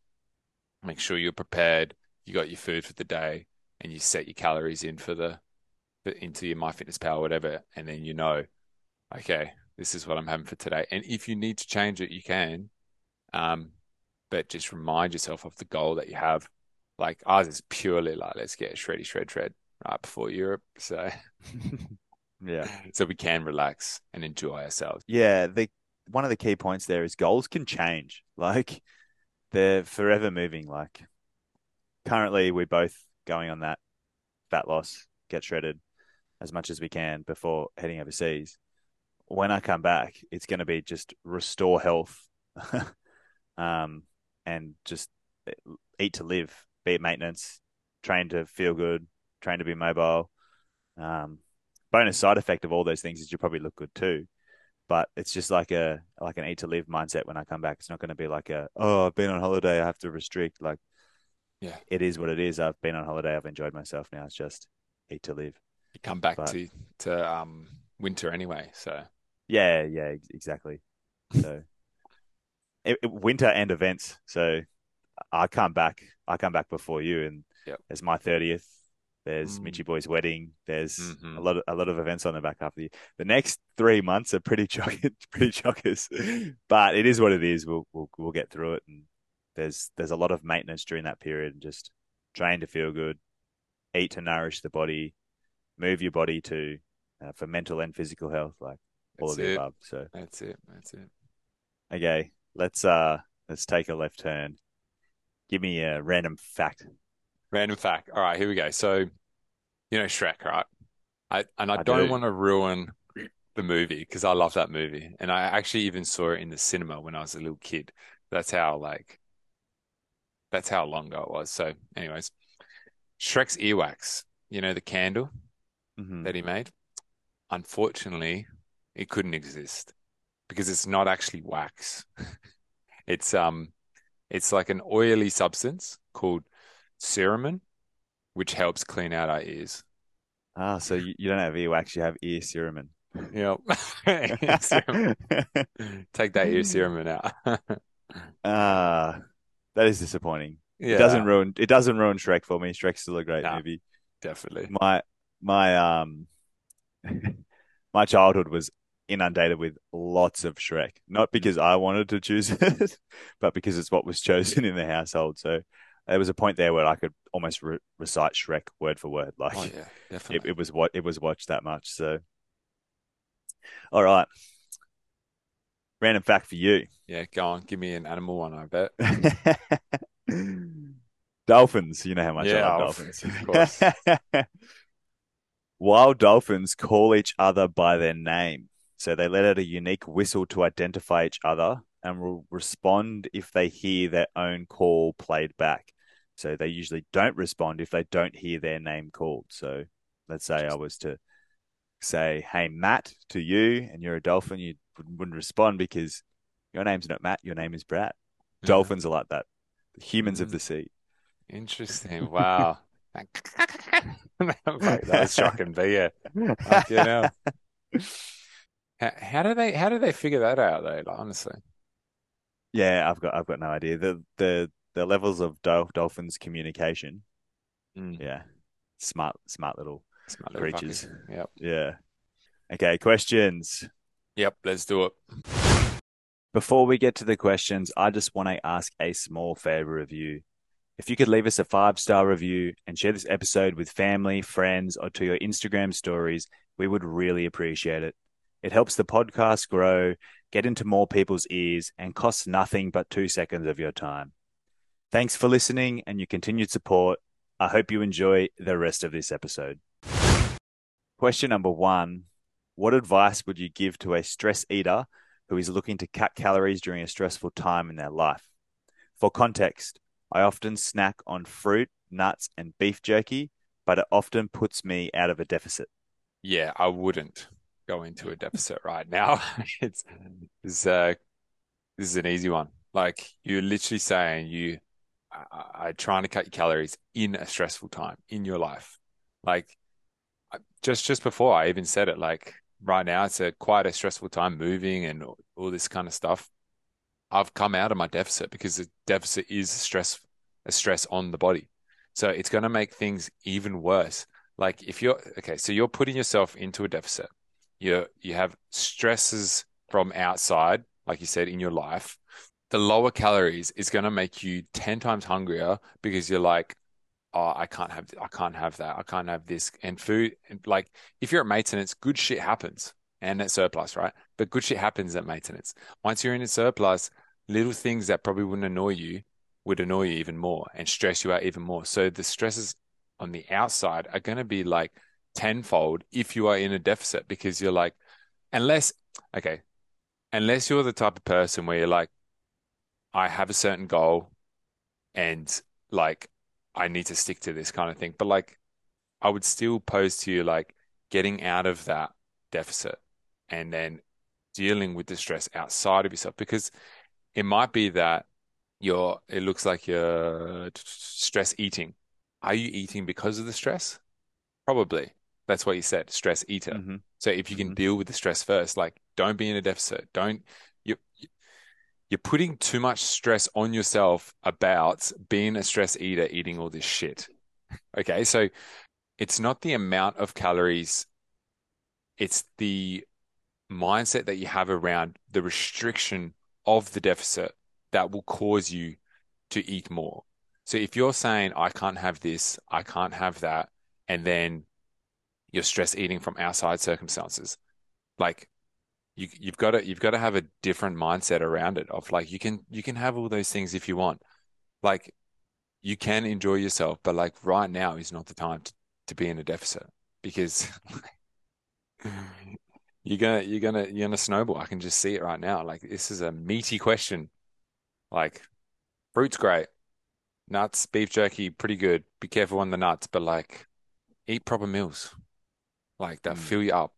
Make sure you're prepared. You got your food for the day, and you set your calories in for the, for, into your MyFitnessPal, whatever, and then you know, okay, this is what I'm having for today. And if you need to change it, you can. Um, but just remind yourself of the goal that you have. Like ours is purely like let's get shreddy shred shred right before Europe. So yeah. So we can relax and enjoy ourselves. Yeah, the one of the key points there is goals can change. Like they're forever moving. Like currently we're both going on that fat loss, get shredded as much as we can before heading overseas. When I come back, it's going to be just restore health, um, and just eat to live, be it maintenance, train to feel good, train to be mobile. Um, bonus side effect of all those things is you probably look good too. But it's just like a like an eat to live mindset when I come back. It's not going to be like a oh I've been on holiday I have to restrict. Like yeah, it is what it is. I've been on holiday. I've enjoyed myself. Now it's just eat to live. You come back but, to to um winter anyway. So yeah, yeah, exactly. So it, it, winter and events. So I come back. I come back before you, and yep. it's my thirtieth there's mm. Mitchy Boy's wedding. There's mm-hmm. a lot of a lot of events on the back half of the year. The next three months are pretty chockers, pretty chockers, but it is what it is. We'll we'll we'll get through it. And there's there's a lot of maintenance during that period. And just train to feel good, eat to nourish the body, move your body to uh, for mental and physical health, like all that's of the it. above. So that's it. That's it. Okay, let's uh let's take a left turn. Give me a random fact. Random fact. All right, here we go. So you know Shrek, right? I and I, I don't do. want to ruin the movie because I love that movie, and I actually even saw it in the cinema when I was a little kid. That's how like that's how long ago it was. So, anyways, Shrek's earwax, you know, the candle mm-hmm. that he made. Unfortunately, it couldn't exist because it's not actually wax. it's um, it's like an oily substance called cerumen, which helps clean out our ears. Ah, so you, you don't have earwax, you have ear cerumen. Yep. Take that ear cerumen out. Ah, uh, that is disappointing. Yeah. It doesn't ruin it doesn't ruin Shrek for me. Shrek's still a great nah, movie. Definitely. My my um my childhood was inundated with lots of Shrek. Not because I wanted to choose it, but because it's what was chosen in the household. So there was a point there where I could almost re- recite Shrek word for word. Like, oh, yeah, definitely. It, it, was what it was watched that much. So, all right, random fact for you. Yeah, go on. Give me an animal one. I bet. dolphins. You know how much yeah, I love dolphins. Of course. Wild dolphins call each other by their name. So they let out a unique whistle to identify each other and will respond if they hear their own call played back. So they usually don't respond if they don't hear their name called. So let's say I was to say, "Hey Matt" to you, and you're a dolphin, you wouldn't respond because your name's not Matt, your name is Brad. Yeah. Dolphins are like that. The humans mm. of the sea. Interesting. Wow. that was shocking, but yeah, like, you know, how, how, do they how do they figure that out though? Like, honestly, yeah, I've got I've got no idea. The the the levels of dol- dolphins communication. Mm. Yeah. Smart smart little smart little creatures. Fuckers. Yep. Yeah. Okay, questions. Yep, let's do it. Before we get to the questions, I just want to ask a small favor of you. If you could leave us a five star review and share this episode with family, friends, or to your Instagram stories, we would really appreciate it. It helps the podcast grow, get into more people's ears, and costs nothing but two seconds of your time. Thanks for listening and your continued support. I hope you enjoy the rest of this episode. Question number one What advice would you give to a stress eater who is looking to cut calories during a stressful time in their life? For context, I often snack on fruit, nuts, and beef jerky, but it often puts me out of a deficit. Yeah, I wouldn't go into a deficit right now. It's, it's uh, this is an easy one. Like you're literally saying you are trying to cut your calories in a stressful time in your life. Like just just before I even said it, like right now it's a quite a stressful time moving and all, this kind of stuff. I've come out of my deficit because the deficit is stress a stress on the body. So it's going to make things even worse. Like if you're okay, so you're putting yourself into a deficit. You you have stresses from outside, like you said, in your life. The lower calories is going to make you 10 times hungrier because you're like, oh, I can't have I can't have that. I can't have this. And food, like if you're at maintenance, good shit happens and at surplus, right? But good shit happens at maintenance. Once you're in a surplus, little things that probably wouldn't annoy you would annoy you even more and stress you out even more. So the stresses on the outside are going to be like tenfold if you are in a deficit because you're like, unless, okay, unless you're the type of person where you're like, I have a certain goal and like I need to stick to this kind of thing. But like I would still pose to you like getting out of that deficit and then dealing with the stress outside of yourself because it might be that you're, it looks like you're stress eating. Are you eating because of the stress? Probably. That's what you said, stress eater. hmm So if you can hmm deal with the stress first, like don't be in a deficit. Don't you're putting too much stress on yourself about being a stress eater, eating all this shit. Okay, so it's not the amount of calories, it's the mindset that you have around the restriction of the deficit that will cause you to eat more. So if you're saying, I can't have this, I can't have that, and then you're stress eating from outside circumstances, like you you've got to you've got to have a different mindset around it of like you can you can have all those things if you want. Like you can enjoy yourself, but like right now is not the time to, to be in a deficit because you're gonna you're gonna you're gonna snowball. I can just see it right now. Like this is a meaty question. Like fruit's great, nuts, beef jerky, pretty good. Be careful on the nuts, but like eat proper meals, like that Mm. fill you up.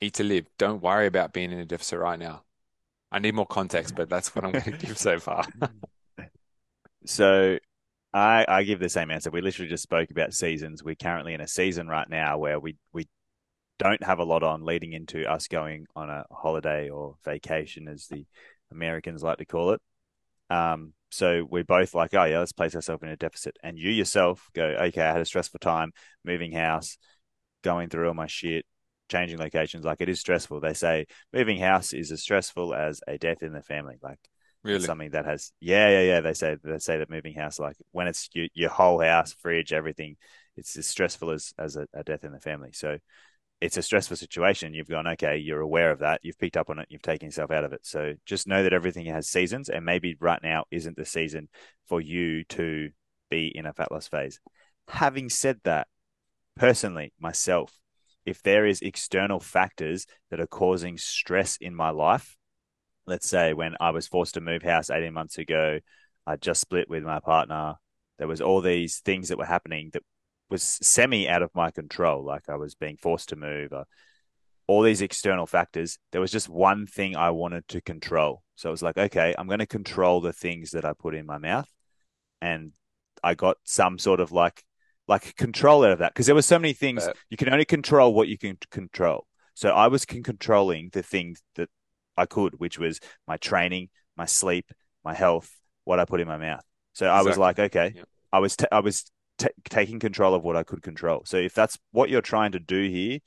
Eat to live. Don't worry about being in a deficit right now. I need more context, but that's what I'm going to give so far. So I I give the same answer. We literally just spoke about seasons. We're currently in a season right now where we we don't have a lot on leading into us going on a holiday or vacation, as the Americans like to call it. Um, so we're both like, oh yeah, let's place ourselves in a deficit. And you yourself go, okay, I had a stressful time moving house, going through all my shit, changing locations. Like it is stressful. They say moving house is as stressful as a death in the family. Like Really? something that has, yeah, yeah, yeah. They say they say that moving house, like when it's your, your whole house, fridge, everything, it's as stressful as as a, a death in the family. So it's a stressful situation. You've gone, okay, you're aware of that. You've picked up on it. You've taken yourself out of it. So just know that everything has seasons, and maybe right now isn't the season for you to be in a fat loss phase. Having said that, personally, myself, if there is external factors that are causing stress in my life, let's say when I was forced to move house 18 months ago, I just split with my partner. There was all these things that were happening that was semi out of my control. Like I was being forced to move, uh, all these external factors. There was just one thing I wanted to control. So it was like, okay, I'm going to control the things that I put in my mouth. And I got some sort of like, like control out of that because there were so many things But you can only control what you can control. So I was con- controlling the things that I could, which was my training, my sleep, my health, what I put in my mouth. So I was like, okay. I was t- I was t- taking control of what I could control. So if that's what you're trying to do here,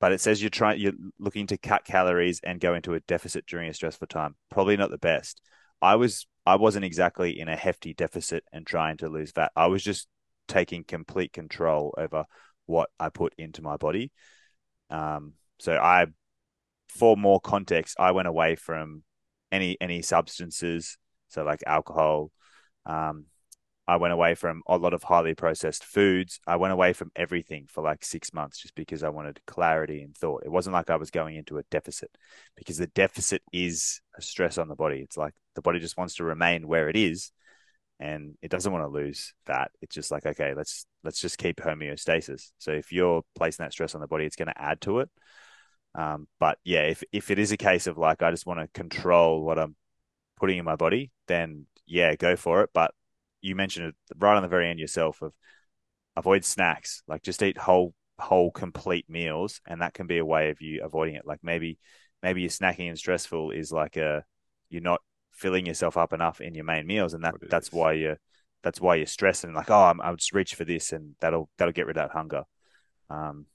but it says you're trying you're looking to cut calories and go into a deficit during a stressful time, probably not the best. I was I wasn't exactly in a hefty deficit and trying to lose fat. I was just taking complete control over what I put into my body. Um, so I for more context, I went away from any any substances, so like alcohol. Um, I went away from a lot of highly processed foods. I went away from everything for like six months just because I wanted clarity and thought. It wasn't like I was going into a deficit because the deficit is a stress on the body. It's like the body just wants to remain where it is and it doesn't want to lose fat. It's just like, okay, let's let's just keep homeostasis. So if you're placing that stress on the body, it's going to add to it. Um, but yeah, if if it is a case of like I just want to control what I'm putting in my body, then yeah, go for it. But you mentioned it right on the very end yourself of avoid snacks, like just eat whole whole complete meals, and that can be a way of you avoiding it. Like maybe maybe you're snacking and stressful is like a you're not filling yourself up enough in your main meals, and that that's why you're that's why you're stressed and like, oh, I'm, I'll just reach for this, and that'll that'll get rid of that hunger. Um,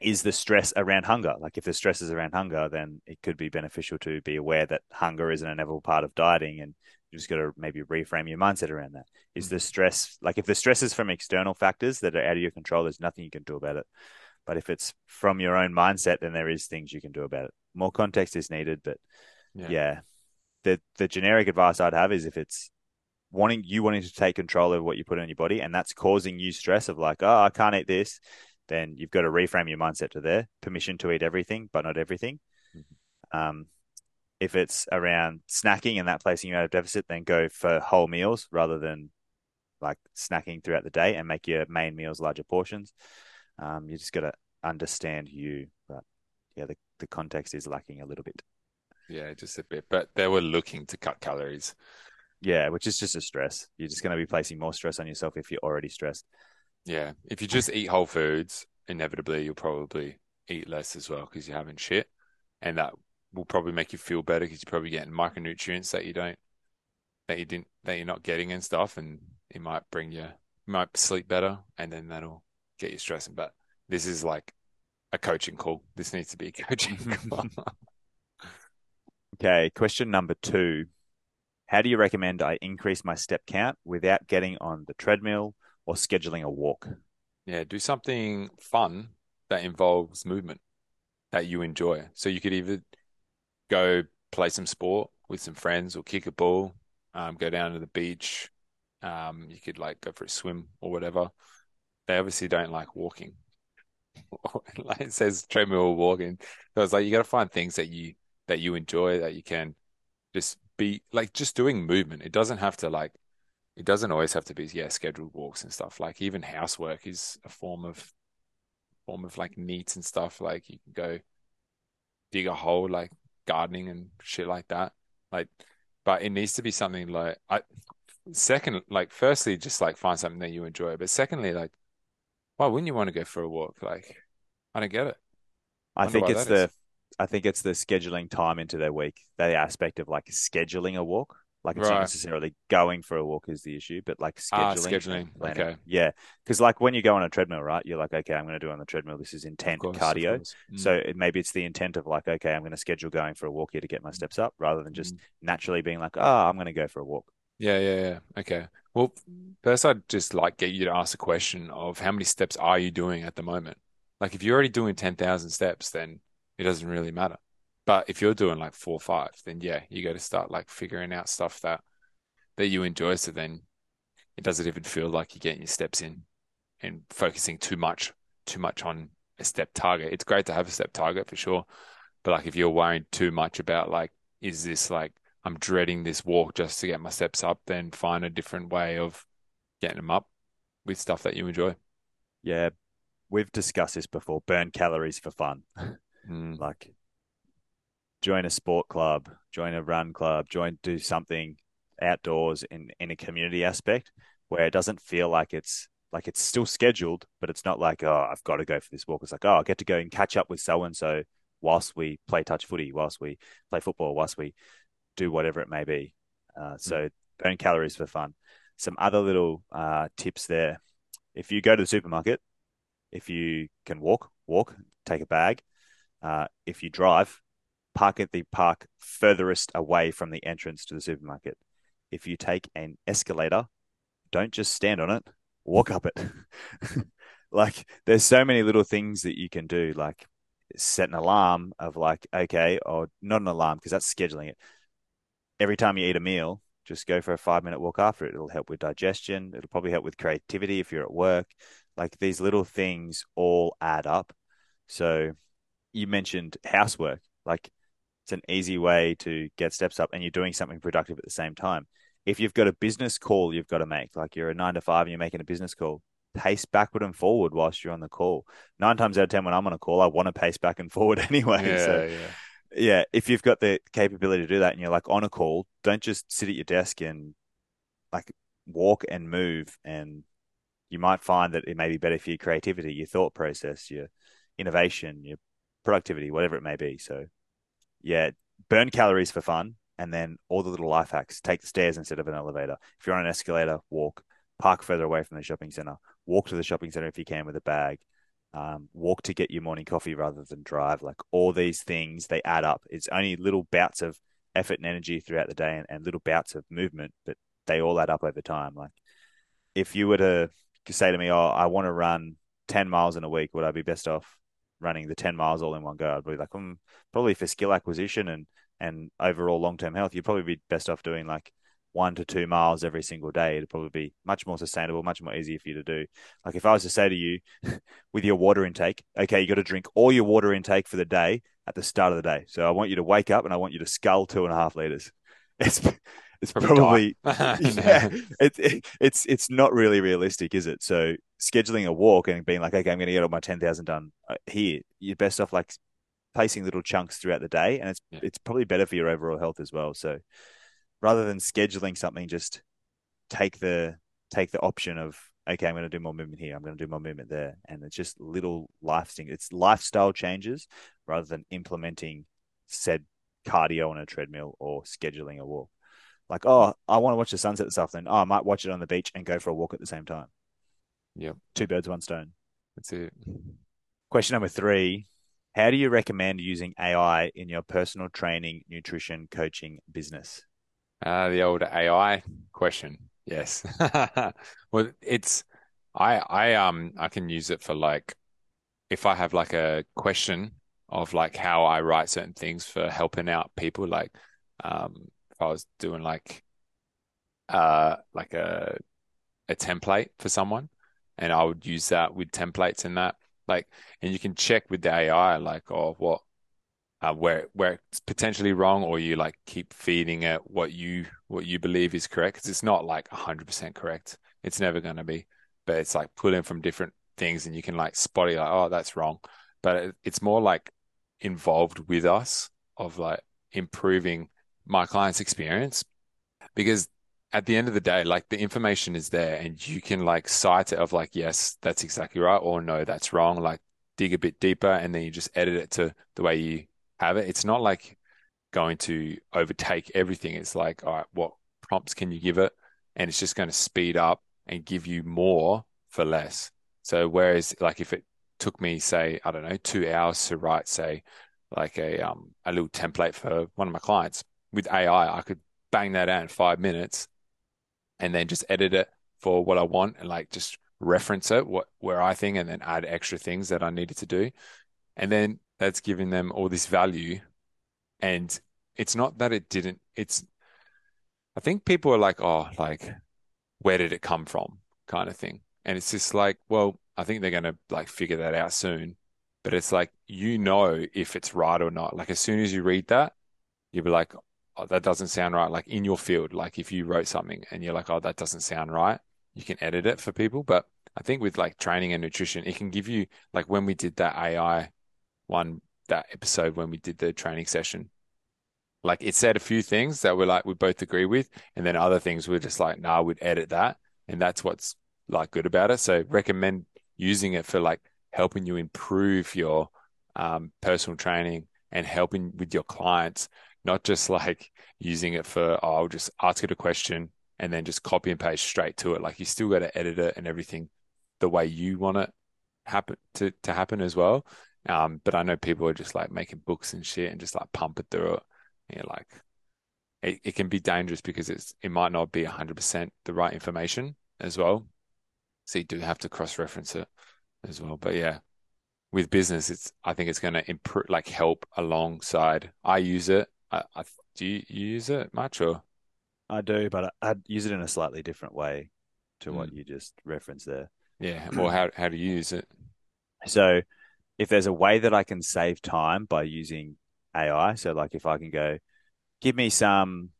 is the stress around hunger? Like if the stress is around hunger, then it could be beneficial to be aware that hunger is an inevitable part of dieting, and you just got to maybe reframe your mindset around that. Is the stress like if the stress is from external factors that are out of your control, there's nothing you can do about it. But if it's from your own mindset, then there is things you can do about it. More context is needed, but yeah, yeah the the generic advice I'd have is if it's wanting you wanting to take control over what you put in your body and that's causing you stress of like, oh, I can't eat this, then you've got to reframe your mindset to there. Permission to eat everything, but not everything. Mm-hmm. Um, if it's around snacking and that placing you out of deficit, then go for whole meals rather than like snacking throughout the day and make your main meals larger portions. Um, you just got to understand you, but yeah, the, the context is lacking a little bit. Yeah, just a bit. But they were looking to cut calories. Yeah, which is just a stress. You're just going to be placing more stress on yourself if you're already stressed. Yeah. If you just eat whole foods, inevitably you'll probably eat less as well because you're having shit. And that will probably make you feel better because you're probably getting micronutrients that you don't, that you didn't, that you're not getting and stuff. And it might bring you, you might sleep better and then that'll get you stressing. But this is like a coaching call. This needs to be a coaching call. Okay, question number two. How do you recommend I increase my step count without getting on the treadmill or scheduling a walk? Yeah, do something fun that involves movement that you enjoy. So you could either go play some sport with some friends or kick a ball, um, go down to the beach. Um, you could like go for a swim or whatever. They obviously don't like walking. like it says treadmill walking. So it's like you got to find things that you that you enjoy that you can just be like just doing movement. It doesn't have to like it doesn't always have to be yeah scheduled walks and stuff. Like even housework is a form of form of like NEAT and stuff. Like you can go dig a hole, like gardening and shit like that. Like, but it needs to be something like I. Second, like firstly, just like find something that you enjoy. But secondly, like, why wouldn't you want to go for a walk? Like, I don't get it. I, I think it's the. I think it's the scheduling time into their week, the aspect of like scheduling a walk. Like it's right. not necessarily going for a walk is the issue, but like scheduling. Ah, scheduling. Okay. Yeah. Because like when you go on a treadmill, right, you're like, okay, I'm going to do on the treadmill. This is intent course, cardio. Mm. So it, maybe it's the intent of like, okay, I'm going to schedule going for a walk here to get my steps up rather than just mm. naturally being like, oh, I'm going to go for a walk. Yeah, yeah, yeah. Okay. Well, first, I'd just like get you to ask a question of how many steps are you doing at the moment? Like, if you're already doing 10,000 steps, then it doesn't really matter. But if you're doing like four or five, then yeah, you got to start like figuring out stuff that that you enjoy. So then it doesn't even feel like you're getting your steps in and focusing too much, too much on a step target. It's great to have a step target for sure. But like if you're worrying too much about like, is this like I'm dreading this walk just to get my steps up, then find a different way of getting them up with stuff that you enjoy. Yeah. We've discussed this before. Burn calories for fun. Mm. Like join a sport club, join a run club, join do something outdoors in in a community aspect where it doesn't feel like it's like it's still scheduled, but it's not like oh I've got to go for this walk. It's like oh I get to go and catch up with so and so whilst we play touch footy, whilst we play football, whilst we do whatever it may be. Uh, so mm. burn calories for fun. Some other little uh, tips there. If you go to the supermarket, if you can walk, walk, take a bag, uh, if you drive, park at the park furthest away from the entrance to the supermarket. If you take an escalator, don't just stand on it, walk up it. like there's so many little things that you can do, like set an alarm of like, okay, or not an alarm because that's scheduling it. Every time you eat a meal, just go for a five minute walk after it. It'll help with digestion. It'll probably help with creativity if you're at work. Like these little things all add up. So you mentioned housework. Like it's an easy way to get steps up and you're doing something productive at the same time. if you've got a business call you've got to make, like you're a nine to five and you're making a business call, pace backward and forward whilst you're on the call. Nine times out of ten, when I'm on a call, I want to pace back and forward anyway. Yeah, so, yeah. yeah, if you've got the capability to do that and you're like on a call, don't just sit at your desk and like walk and move. And you might find that it may be better for your creativity, your thought process, your innovation, your productivity, whatever it may be. So, yeah, burn calories for fun. And then all the little life hacks take the stairs instead of an elevator. If you're on an escalator, walk, park further away from the shopping center, walk to the shopping center if you can with a bag, um, walk to get your morning coffee rather than drive. Like all these things, they add up. It's only little bouts of effort and energy throughout the day and, and little bouts of movement, but they all add up over time. Like if you were to say to me, "Oh, I want to run ten miles in a week," would I be best off running the ten miles all in one go? I'd be like, mm, probably for skill acquisition and and overall long term health, you'd probably be best off doing like one to two miles every single day. It'd probably be much more sustainable, much more easier for you to do. Like if I was to say to you, with your water intake, okay, you got to drink all your water intake for the day at the start of the day. So I want you to wake up and I want you to scull two and a half liters. It's it's probably, probably yeah, it, it, it's it's not really realistic, is it? So scheduling a walk and being like, okay, I'm going to get all my ten thousand done uh, here. You're best off like placing little chunks throughout the day, and it's yeah. it's probably better for your overall health as well. So rather than scheduling something, just take the take the option of okay, I'm going to do more movement here, I'm going to do more movement there, and it's just little life. It's lifestyle changes rather than implementing said cardio on a treadmill or scheduling a walk. Like, oh, I want to watch the sunset this afternoon. Oh, I might watch it on the beach and go for a walk at the same time. Yep. Two birds, one stone. That's it. Question number three How do you recommend using AI in your personal training, nutrition, coaching business? Uh, the old AI question. Yes. well, it's I I um I can use it for like if I have like a question of like how I write certain things for helping out people, like um I was doing like uh like a a template for someone and I would use that with templates and that like and you can check with the AI like oh what uh, where where it's potentially wrong, or you like keep feeding it what you what you believe is correct. Because it's not like hundred percent correct. It's never going to be, but it's like pulling from different things, and you can like spot it like, oh, that's wrong. But it, it's more like involved with us of like improving my client's experience because at the end of the day, like the information is there and you can like cite it of like, yes, that's exactly right, or no, that's wrong. Like dig a bit deeper and then you just edit it to the way you have it. It's not like going to overtake everything. It's like, all right, what prompts can you give it? And it's just going to speed up and give you more for less. So whereas like if it took me, say, I don't know, two hours to write, say, like a um a little template for one of my clients with AI, I could bang that out in five minutes and then just edit it for what I want and like just reference it what where I think and then add extra things that I needed to do. And then that's giving them all this value. And it's not that it didn't, it's, I think people are like, oh, like, where did it come from? kind of thing. And it's just like, well, I think they're to like figure that out soon. But it's like, you know, if it's right or not. Like, as soon as you read that, you'll be like, oh, that doesn't sound right. Like, in your field, like if you wrote something and you're like, oh, that doesn't sound right, you can edit it for people. But I think with like training and nutrition, it can give you, like, when we did that AI one that episode when we did the training session. Like it said a few things that we're like we both agree with, and then other things we're just like, nah, we'd edit that. And that's what's like good about it. So recommend using it for like helping you improve your um, personal training and helping with your clients, not just like using it for, oh, I'll just ask it a question and then just copy and paste straight to it. Like you still got to edit it and everything the way you want it happen to, to happen as well. Um, but I know people are just like making books and shit and just like pump it through it. Know, like it, it can be dangerous because it's it might not be hundred percent the right information as well. So you do have to cross reference it as well. But yeah, with business, it's I think it's going to improve, like help alongside. I use it. I, I do you, you, use it much or? I do, but I, would use it in a slightly different way to mm. what you just referenced there. Yeah. Well, how how do you use it? So if there's a way that I can save time by using AI, so like if I can go, give me some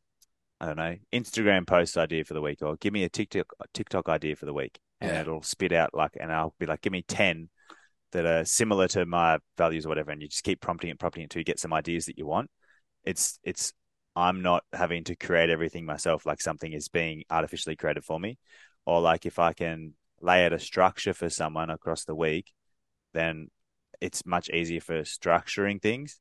I don't know, Instagram post idea for the week, or give me a TikTok TikTok idea for the week, and Yeah. it'll spit out like, and I'll be like, give me ten that are similar to my values or whatever, and you just keep prompting it, prompting it until you get some ideas that you want. It's it's I'm not having to create everything myself, like something is being artificially created for me, or like if I can lay out a structure for someone across the week, then it's much easier for structuring things.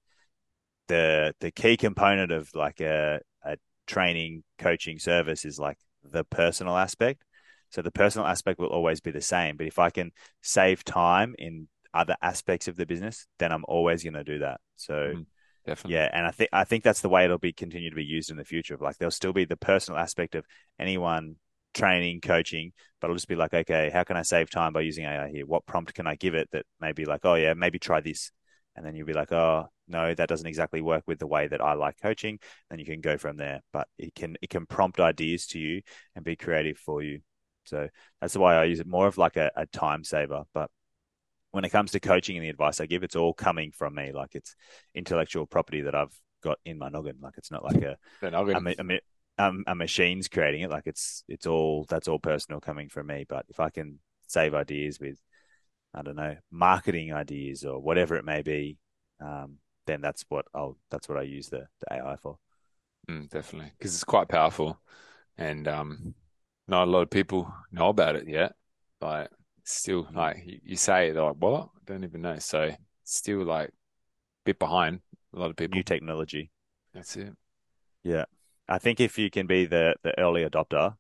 The the key component of like a, a training coaching service is like the personal aspect. So the personal aspect will always be the same. But if I can save time in other aspects of the business, then I'm always going to do that. So Mhm. Definitely. yeah, and I think I think that's the way it'll be continue to be used in the future. Like there'll still be the personal aspect of anyone training, coaching, but it'll just be like, okay, how can I save time by using AI here? What prompt can I give it that maybe like, oh yeah, maybe try this, and then you'll be like, oh no, that doesn't exactly work with the way that I like coaching. Then you can go from there. But it can it can prompt ideas to you and be creative for you. So that's way I use it, more of like a, a time saver. But when it comes to coaching and the advice I give, it's all coming from me. Like it's intellectual property that I've got in my noggin. Like it's not like a a, a, um, a machine's creating it. Like it's it's all that's all personal coming from me. But if I can save ideas with, I don't know, marketing ideas or whatever it may be, um, then that's what I'll that's what I use the, the AI for. Mm, definitely, because it's quite powerful, and um, not a lot of people know about it yet. But still, like you, say like, "What? I don't even know." So still like a bit behind a lot of people. New technology. That's it. Yeah, I think if you can be the the early adopter,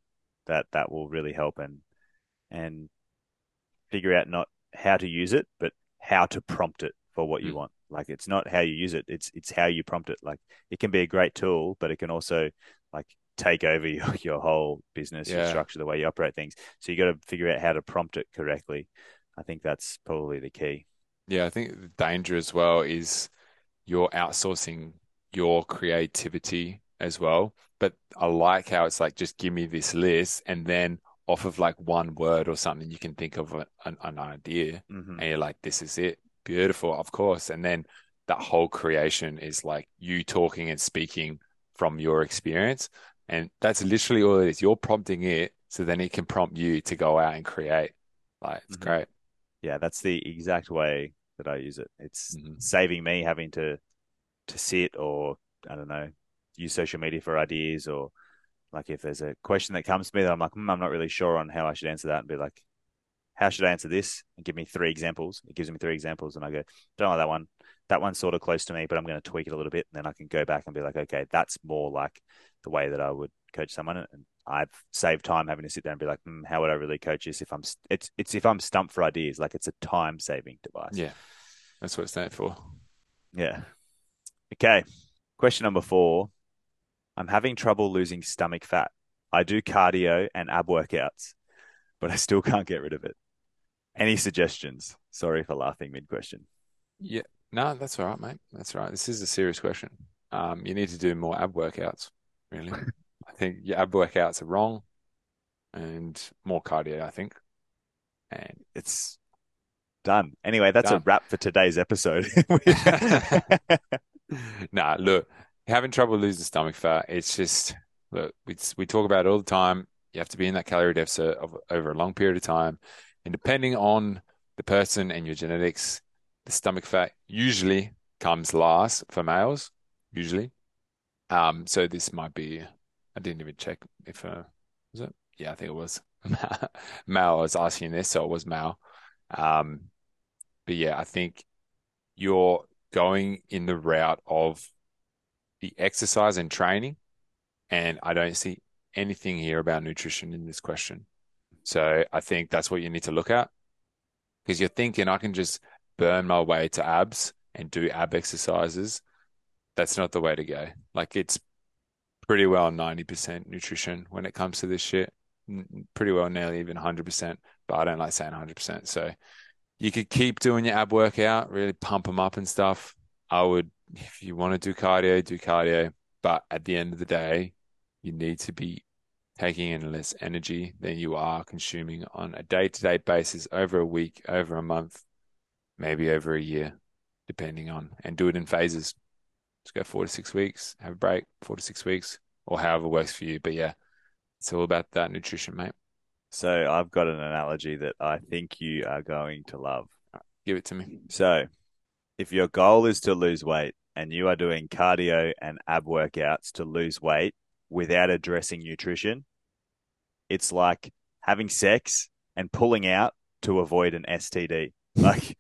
that that will really help and and figure out not how to use it, but how to prompt it for what you Mm. want. Like it's not how you use it; it's it's how you prompt it. Like it can be a great tool, but it can also like take over your, your whole business, your structure, the way you operate things. So you got to figure out how to prompt it correctly. I think that's probably the key. Yeah, I think the danger as well is you're outsourcing your creativity as well. But I like how it's like, just give me this list, and then off of like one word or something, you can think of an, an idea, Mhm. and you're like, this is it. Beautiful, of course. And then that whole creation is like you talking and speaking from your experience. And that's literally all it is. You're prompting it, so then it can prompt you to go out and create. Like, it's Mhm. great. Yeah, that's the exact way that I use it. It's Mhm. saving me having to to sit or I don't know, use social media for ideas or like if there's a question that comes to me that I'm like, hmm, I'm not really sure on how I should answer that and be like, how should I answer this? And give me three examples. It gives me three examples and I go, don't like that one. That one's sort of close to me, but I'm going to tweak it a little bit. And then I can go back and be like, okay, that's more like the way that I would coach someone. And I've saved time having to sit there and be like, hmm, how would I really coach this if I'm, st- it's, it's if I'm stumped for ideas, like it's a time saving device. Yeah, that's what it's there for. Yeah. Okay. Question number four. I'm having trouble losing stomach fat. I do cardio and ab workouts, but I still can't get rid of it. Any suggestions? Sorry for laughing mid question. Yeah, no, that's all right, mate. That's all right. This is a serious question. Um, you need to do more ab workouts, really. I think your ab workouts are wrong and more cardio, I think. And It's done. Anyway, that's a wrap for today's episode. nah, look, having trouble losing stomach fat, it's just look, we we talk about it all the time. You have to be in that calorie deficit of, over a long period of time, and depending on the person and your genetics, stomach fat usually comes last for males. Usually, um, so this might be. I didn't even check if uh, was it? Yeah, I think it was male. I was asking this, so it was male. Um, but yeah, I think you're going in the route of the exercise and training, and I don't see anything here about nutrition in this question. So I think that's what you need to look at because you're thinking I can just burn my way to abs and do ab exercises. That's not the way to go. Like it's pretty well 90% nutrition when it comes to this shit. Pretty well nearly even 100%, but I don't like saying 100%. So you could keep doing your ab workout, really pump them up and stuff. I would, if you want to do cardio, do cardio. But at the end of the day, you need to be taking in less energy than you are consuming on a day-to-day basis over a week, over a month, maybe over a year, depending on, and do it in phases. Just go four to six weeks, have a break, four to six weeks, or however works for you. But yeah, it's all about that nutrition, mate. So I've got an analogy that I think you are going to love. Give it to me. So if your goal is to lose weight and you are doing cardio and ab workouts to lose weight without addressing nutrition, it's like having sex and pulling out to avoid an STD. Like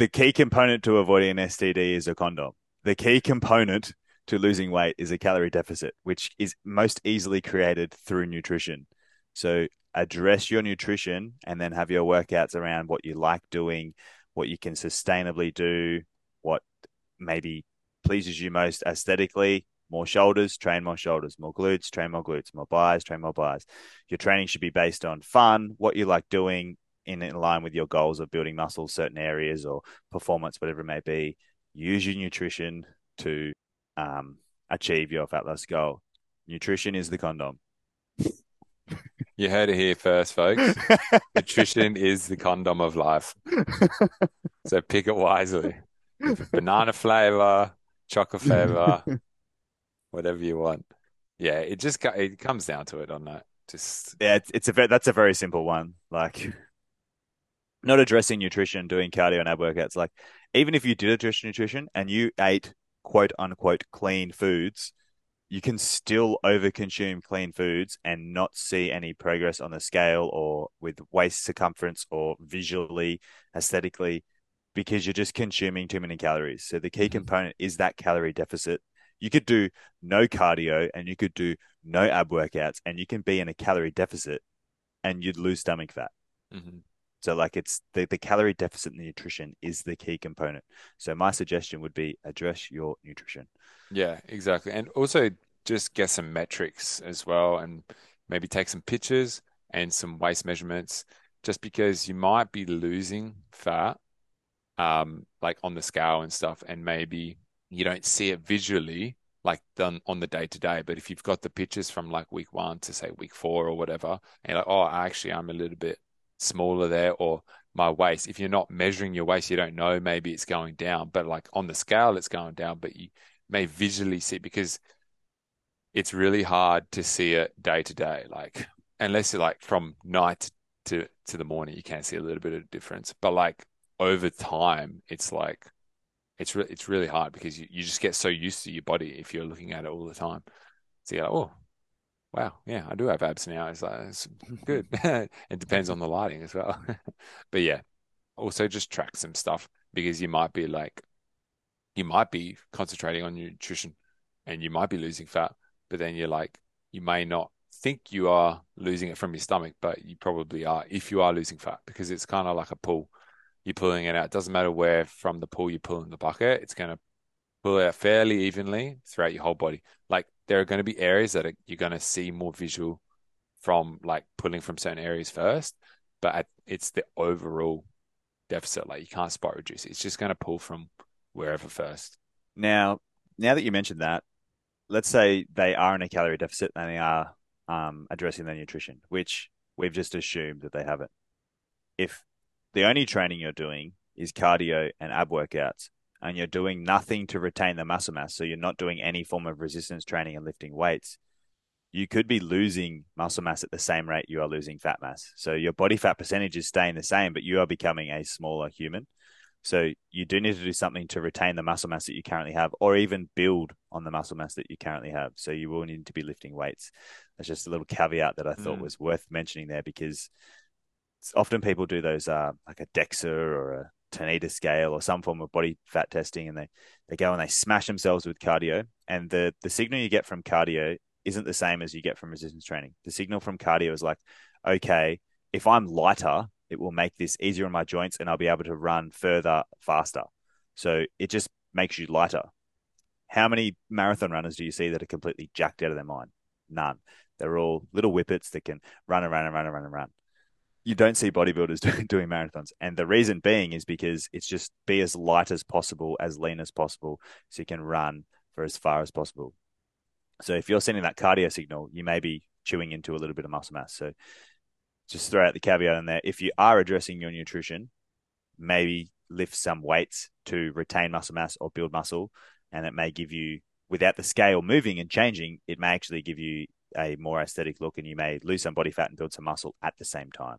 the key component to avoiding an STD is a condom. The key component to losing weight is a calorie deficit, which is most easily created through nutrition. So address your nutrition and then have your workouts around what you like doing, what you can sustainably do, what maybe pleases you most aesthetically. More shoulders, train more shoulders. More glutes, train more glutes. More bis, train more bis. Your training should be based on fun, what you like doing, in, in line with your goals of building muscle, certain areas or performance, whatever it may be. Use your nutrition to um, achieve your fat loss goal. Nutrition is the condom. You heard it here first, folks. Nutrition is the condom of life. So pick it wisely. Banana flavor, chocolate flavor, whatever you want. Yeah, it just it comes down to it on that. Just yeah, it's, it's a that's a very simple one. Like not addressing nutrition, doing cardio and ab workouts. Like even if you did address nutrition and you ate quote unquote clean foods, you can still overconsume clean foods and not see any progress on the scale or with waist circumference or visually, aesthetically, because you're just consuming too many calories. So the key mm-hmm. component is that calorie deficit. You could do no cardio and you could do no ab workouts and you can be in a calorie deficit and you'd lose stomach fat. Mm-hmm. So like it's the, the calorie deficit in nutrition is the key component. So my suggestion would be address your nutrition. Yeah, exactly. And also just get some metrics as well and maybe take some pictures and some waist measurements just because you might be losing fat um like on the scale and stuff and maybe you don't see it visually like done on the day to day but if you've got the pictures from like week 1 to say week 4 or whatever and like oh actually I'm a little bit smaller there or my waist. If you're not measuring your waist, you don't know maybe it's going down, but like on the scale, it's going down, but you may visually see because it's really hard to see it day to day. Like unless you're like from night to, to the morning, you can see a little bit of difference, but like over time, it's like, it's really, it's really hard because you, you just get so used to your body if you're looking at it all the time. So you're like, oh, wow, yeah, I do have abs now. It's like it's good. it depends on the lighting as well. but yeah, also just track some stuff because you might be like, you might be concentrating on your nutrition and you might be losing fat, but then you're like, you may not think you are losing it from your stomach, but you probably are if you are losing fat because it's kind of like a pull. You're pulling it out. It doesn't matter where from the pull you're pulling the bucket, it's going to pull it out fairly evenly throughout your whole body. Like there are going to be areas that are, you're going to see more visual from like pulling from certain areas first, but it's the overall deficit. Like you can't spot reduce. It's just going to pull from wherever first. Now, now that you mentioned that, let's say they are in a calorie deficit and they are um, addressing their nutrition, which we've just assumed that they haven't. If the only training you're doing is cardio and ab workouts, and you're doing nothing to retain the muscle mass, so you're not doing any form of resistance training and lifting weights, you could be losing muscle mass at the same rate you are losing fat mass. So your body fat percentage is staying the same, but you are becoming a smaller human. So you do need to do something to retain the muscle mass that you currently have, or even build on the muscle mass that you currently have. So you will need to be lifting weights. That's just a little caveat that I thought mm. was worth mentioning there because often people do those uh, like a DEXA or a Tanita scale or some form of body fat testing, and they they go and they smash themselves with cardio. And the the signal you get from cardio isn't the same as you get from resistance training. The signal from cardio is like, okay, if I'm lighter, it will make this easier on my joints, and I'll be able to run further faster. So it just makes you lighter. How many marathon runners do you see that are completely jacked out of their mind? None. They're all little whippets that can run and run and run and run and run you don't see bodybuilders doing, doing marathons. And the reason being is because it's just be as light as possible, as lean as possible, so you can run for as far as possible. So if you're sending that cardio signal, you may be chewing into a little bit of muscle mass. So just throw out the caveat in there. If you are addressing your nutrition, maybe lift some weights to retain muscle mass or build muscle, and it may give you without the scale moving and changing, it may actually give you a more aesthetic look, and you may lose some body fat and build some muscle at the same time.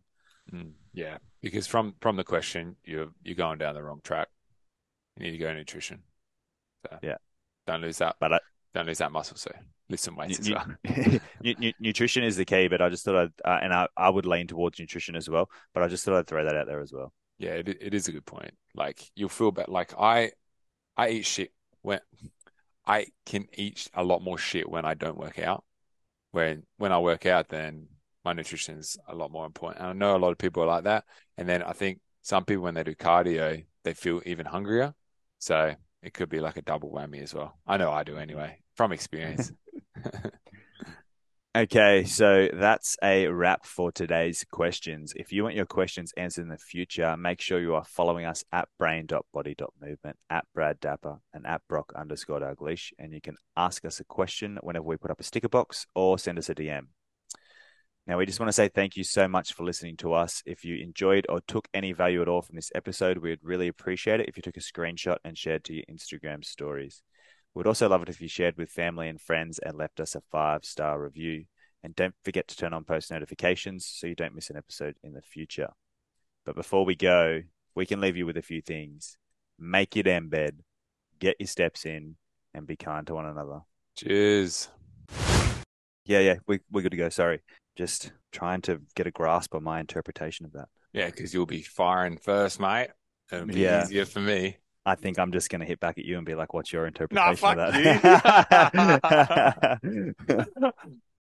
Mm, yeah, because from from the question, you're you're going down the wrong track. You need to go nutrition. So yeah, don't lose that. But I, don't lose that muscle. So lift some weights nu- as well. nu- nutrition is the key, but I just thought I'd, uh, and I, I would lean towards nutrition as well. But I just thought I'd throw that out there as well. Yeah, it, it is a good point. Like you'll feel better. Like I, I eat shit when I can eat a lot more shit when I don't work out. When when I work out, then my nutrition is a lot more important. And I know a lot of people are like that. And then I think some people when they do cardio, they feel even hungrier. So it could be like a double whammy as well. I know I do anyway, from experience. Okay, so that's a wrap for today's questions. If you want your questions answered in the future, make sure you are following us at brain.body.movement, at Brad Dapper, and at Brock underscore Dalgleish. And you can ask us a question whenever we put up a sticker box or send us a DM. Now, we just want to say thank you so much for listening to us. If you enjoyed or took any value at all from this episode, we'd really appreciate it if you took a screenshot and shared to your Instagram stories. We'd also love it if you shared with family and friends and left us a five star review. And don't forget to turn on post notifications so you don't miss an episode in the future. But before we go, we can leave you with a few things. Make your damn bed, get your steps in, and be kind to one another. Cheers. Yeah, yeah, we, we're good to go. Sorry. Just trying to get a grasp on my interpretation of that. Yeah, because you'll be firing first, mate. It'll be Yeah. easier for me. I think I'm just going to hit back at you and be like, what's your Nah, interpretation fuck of that?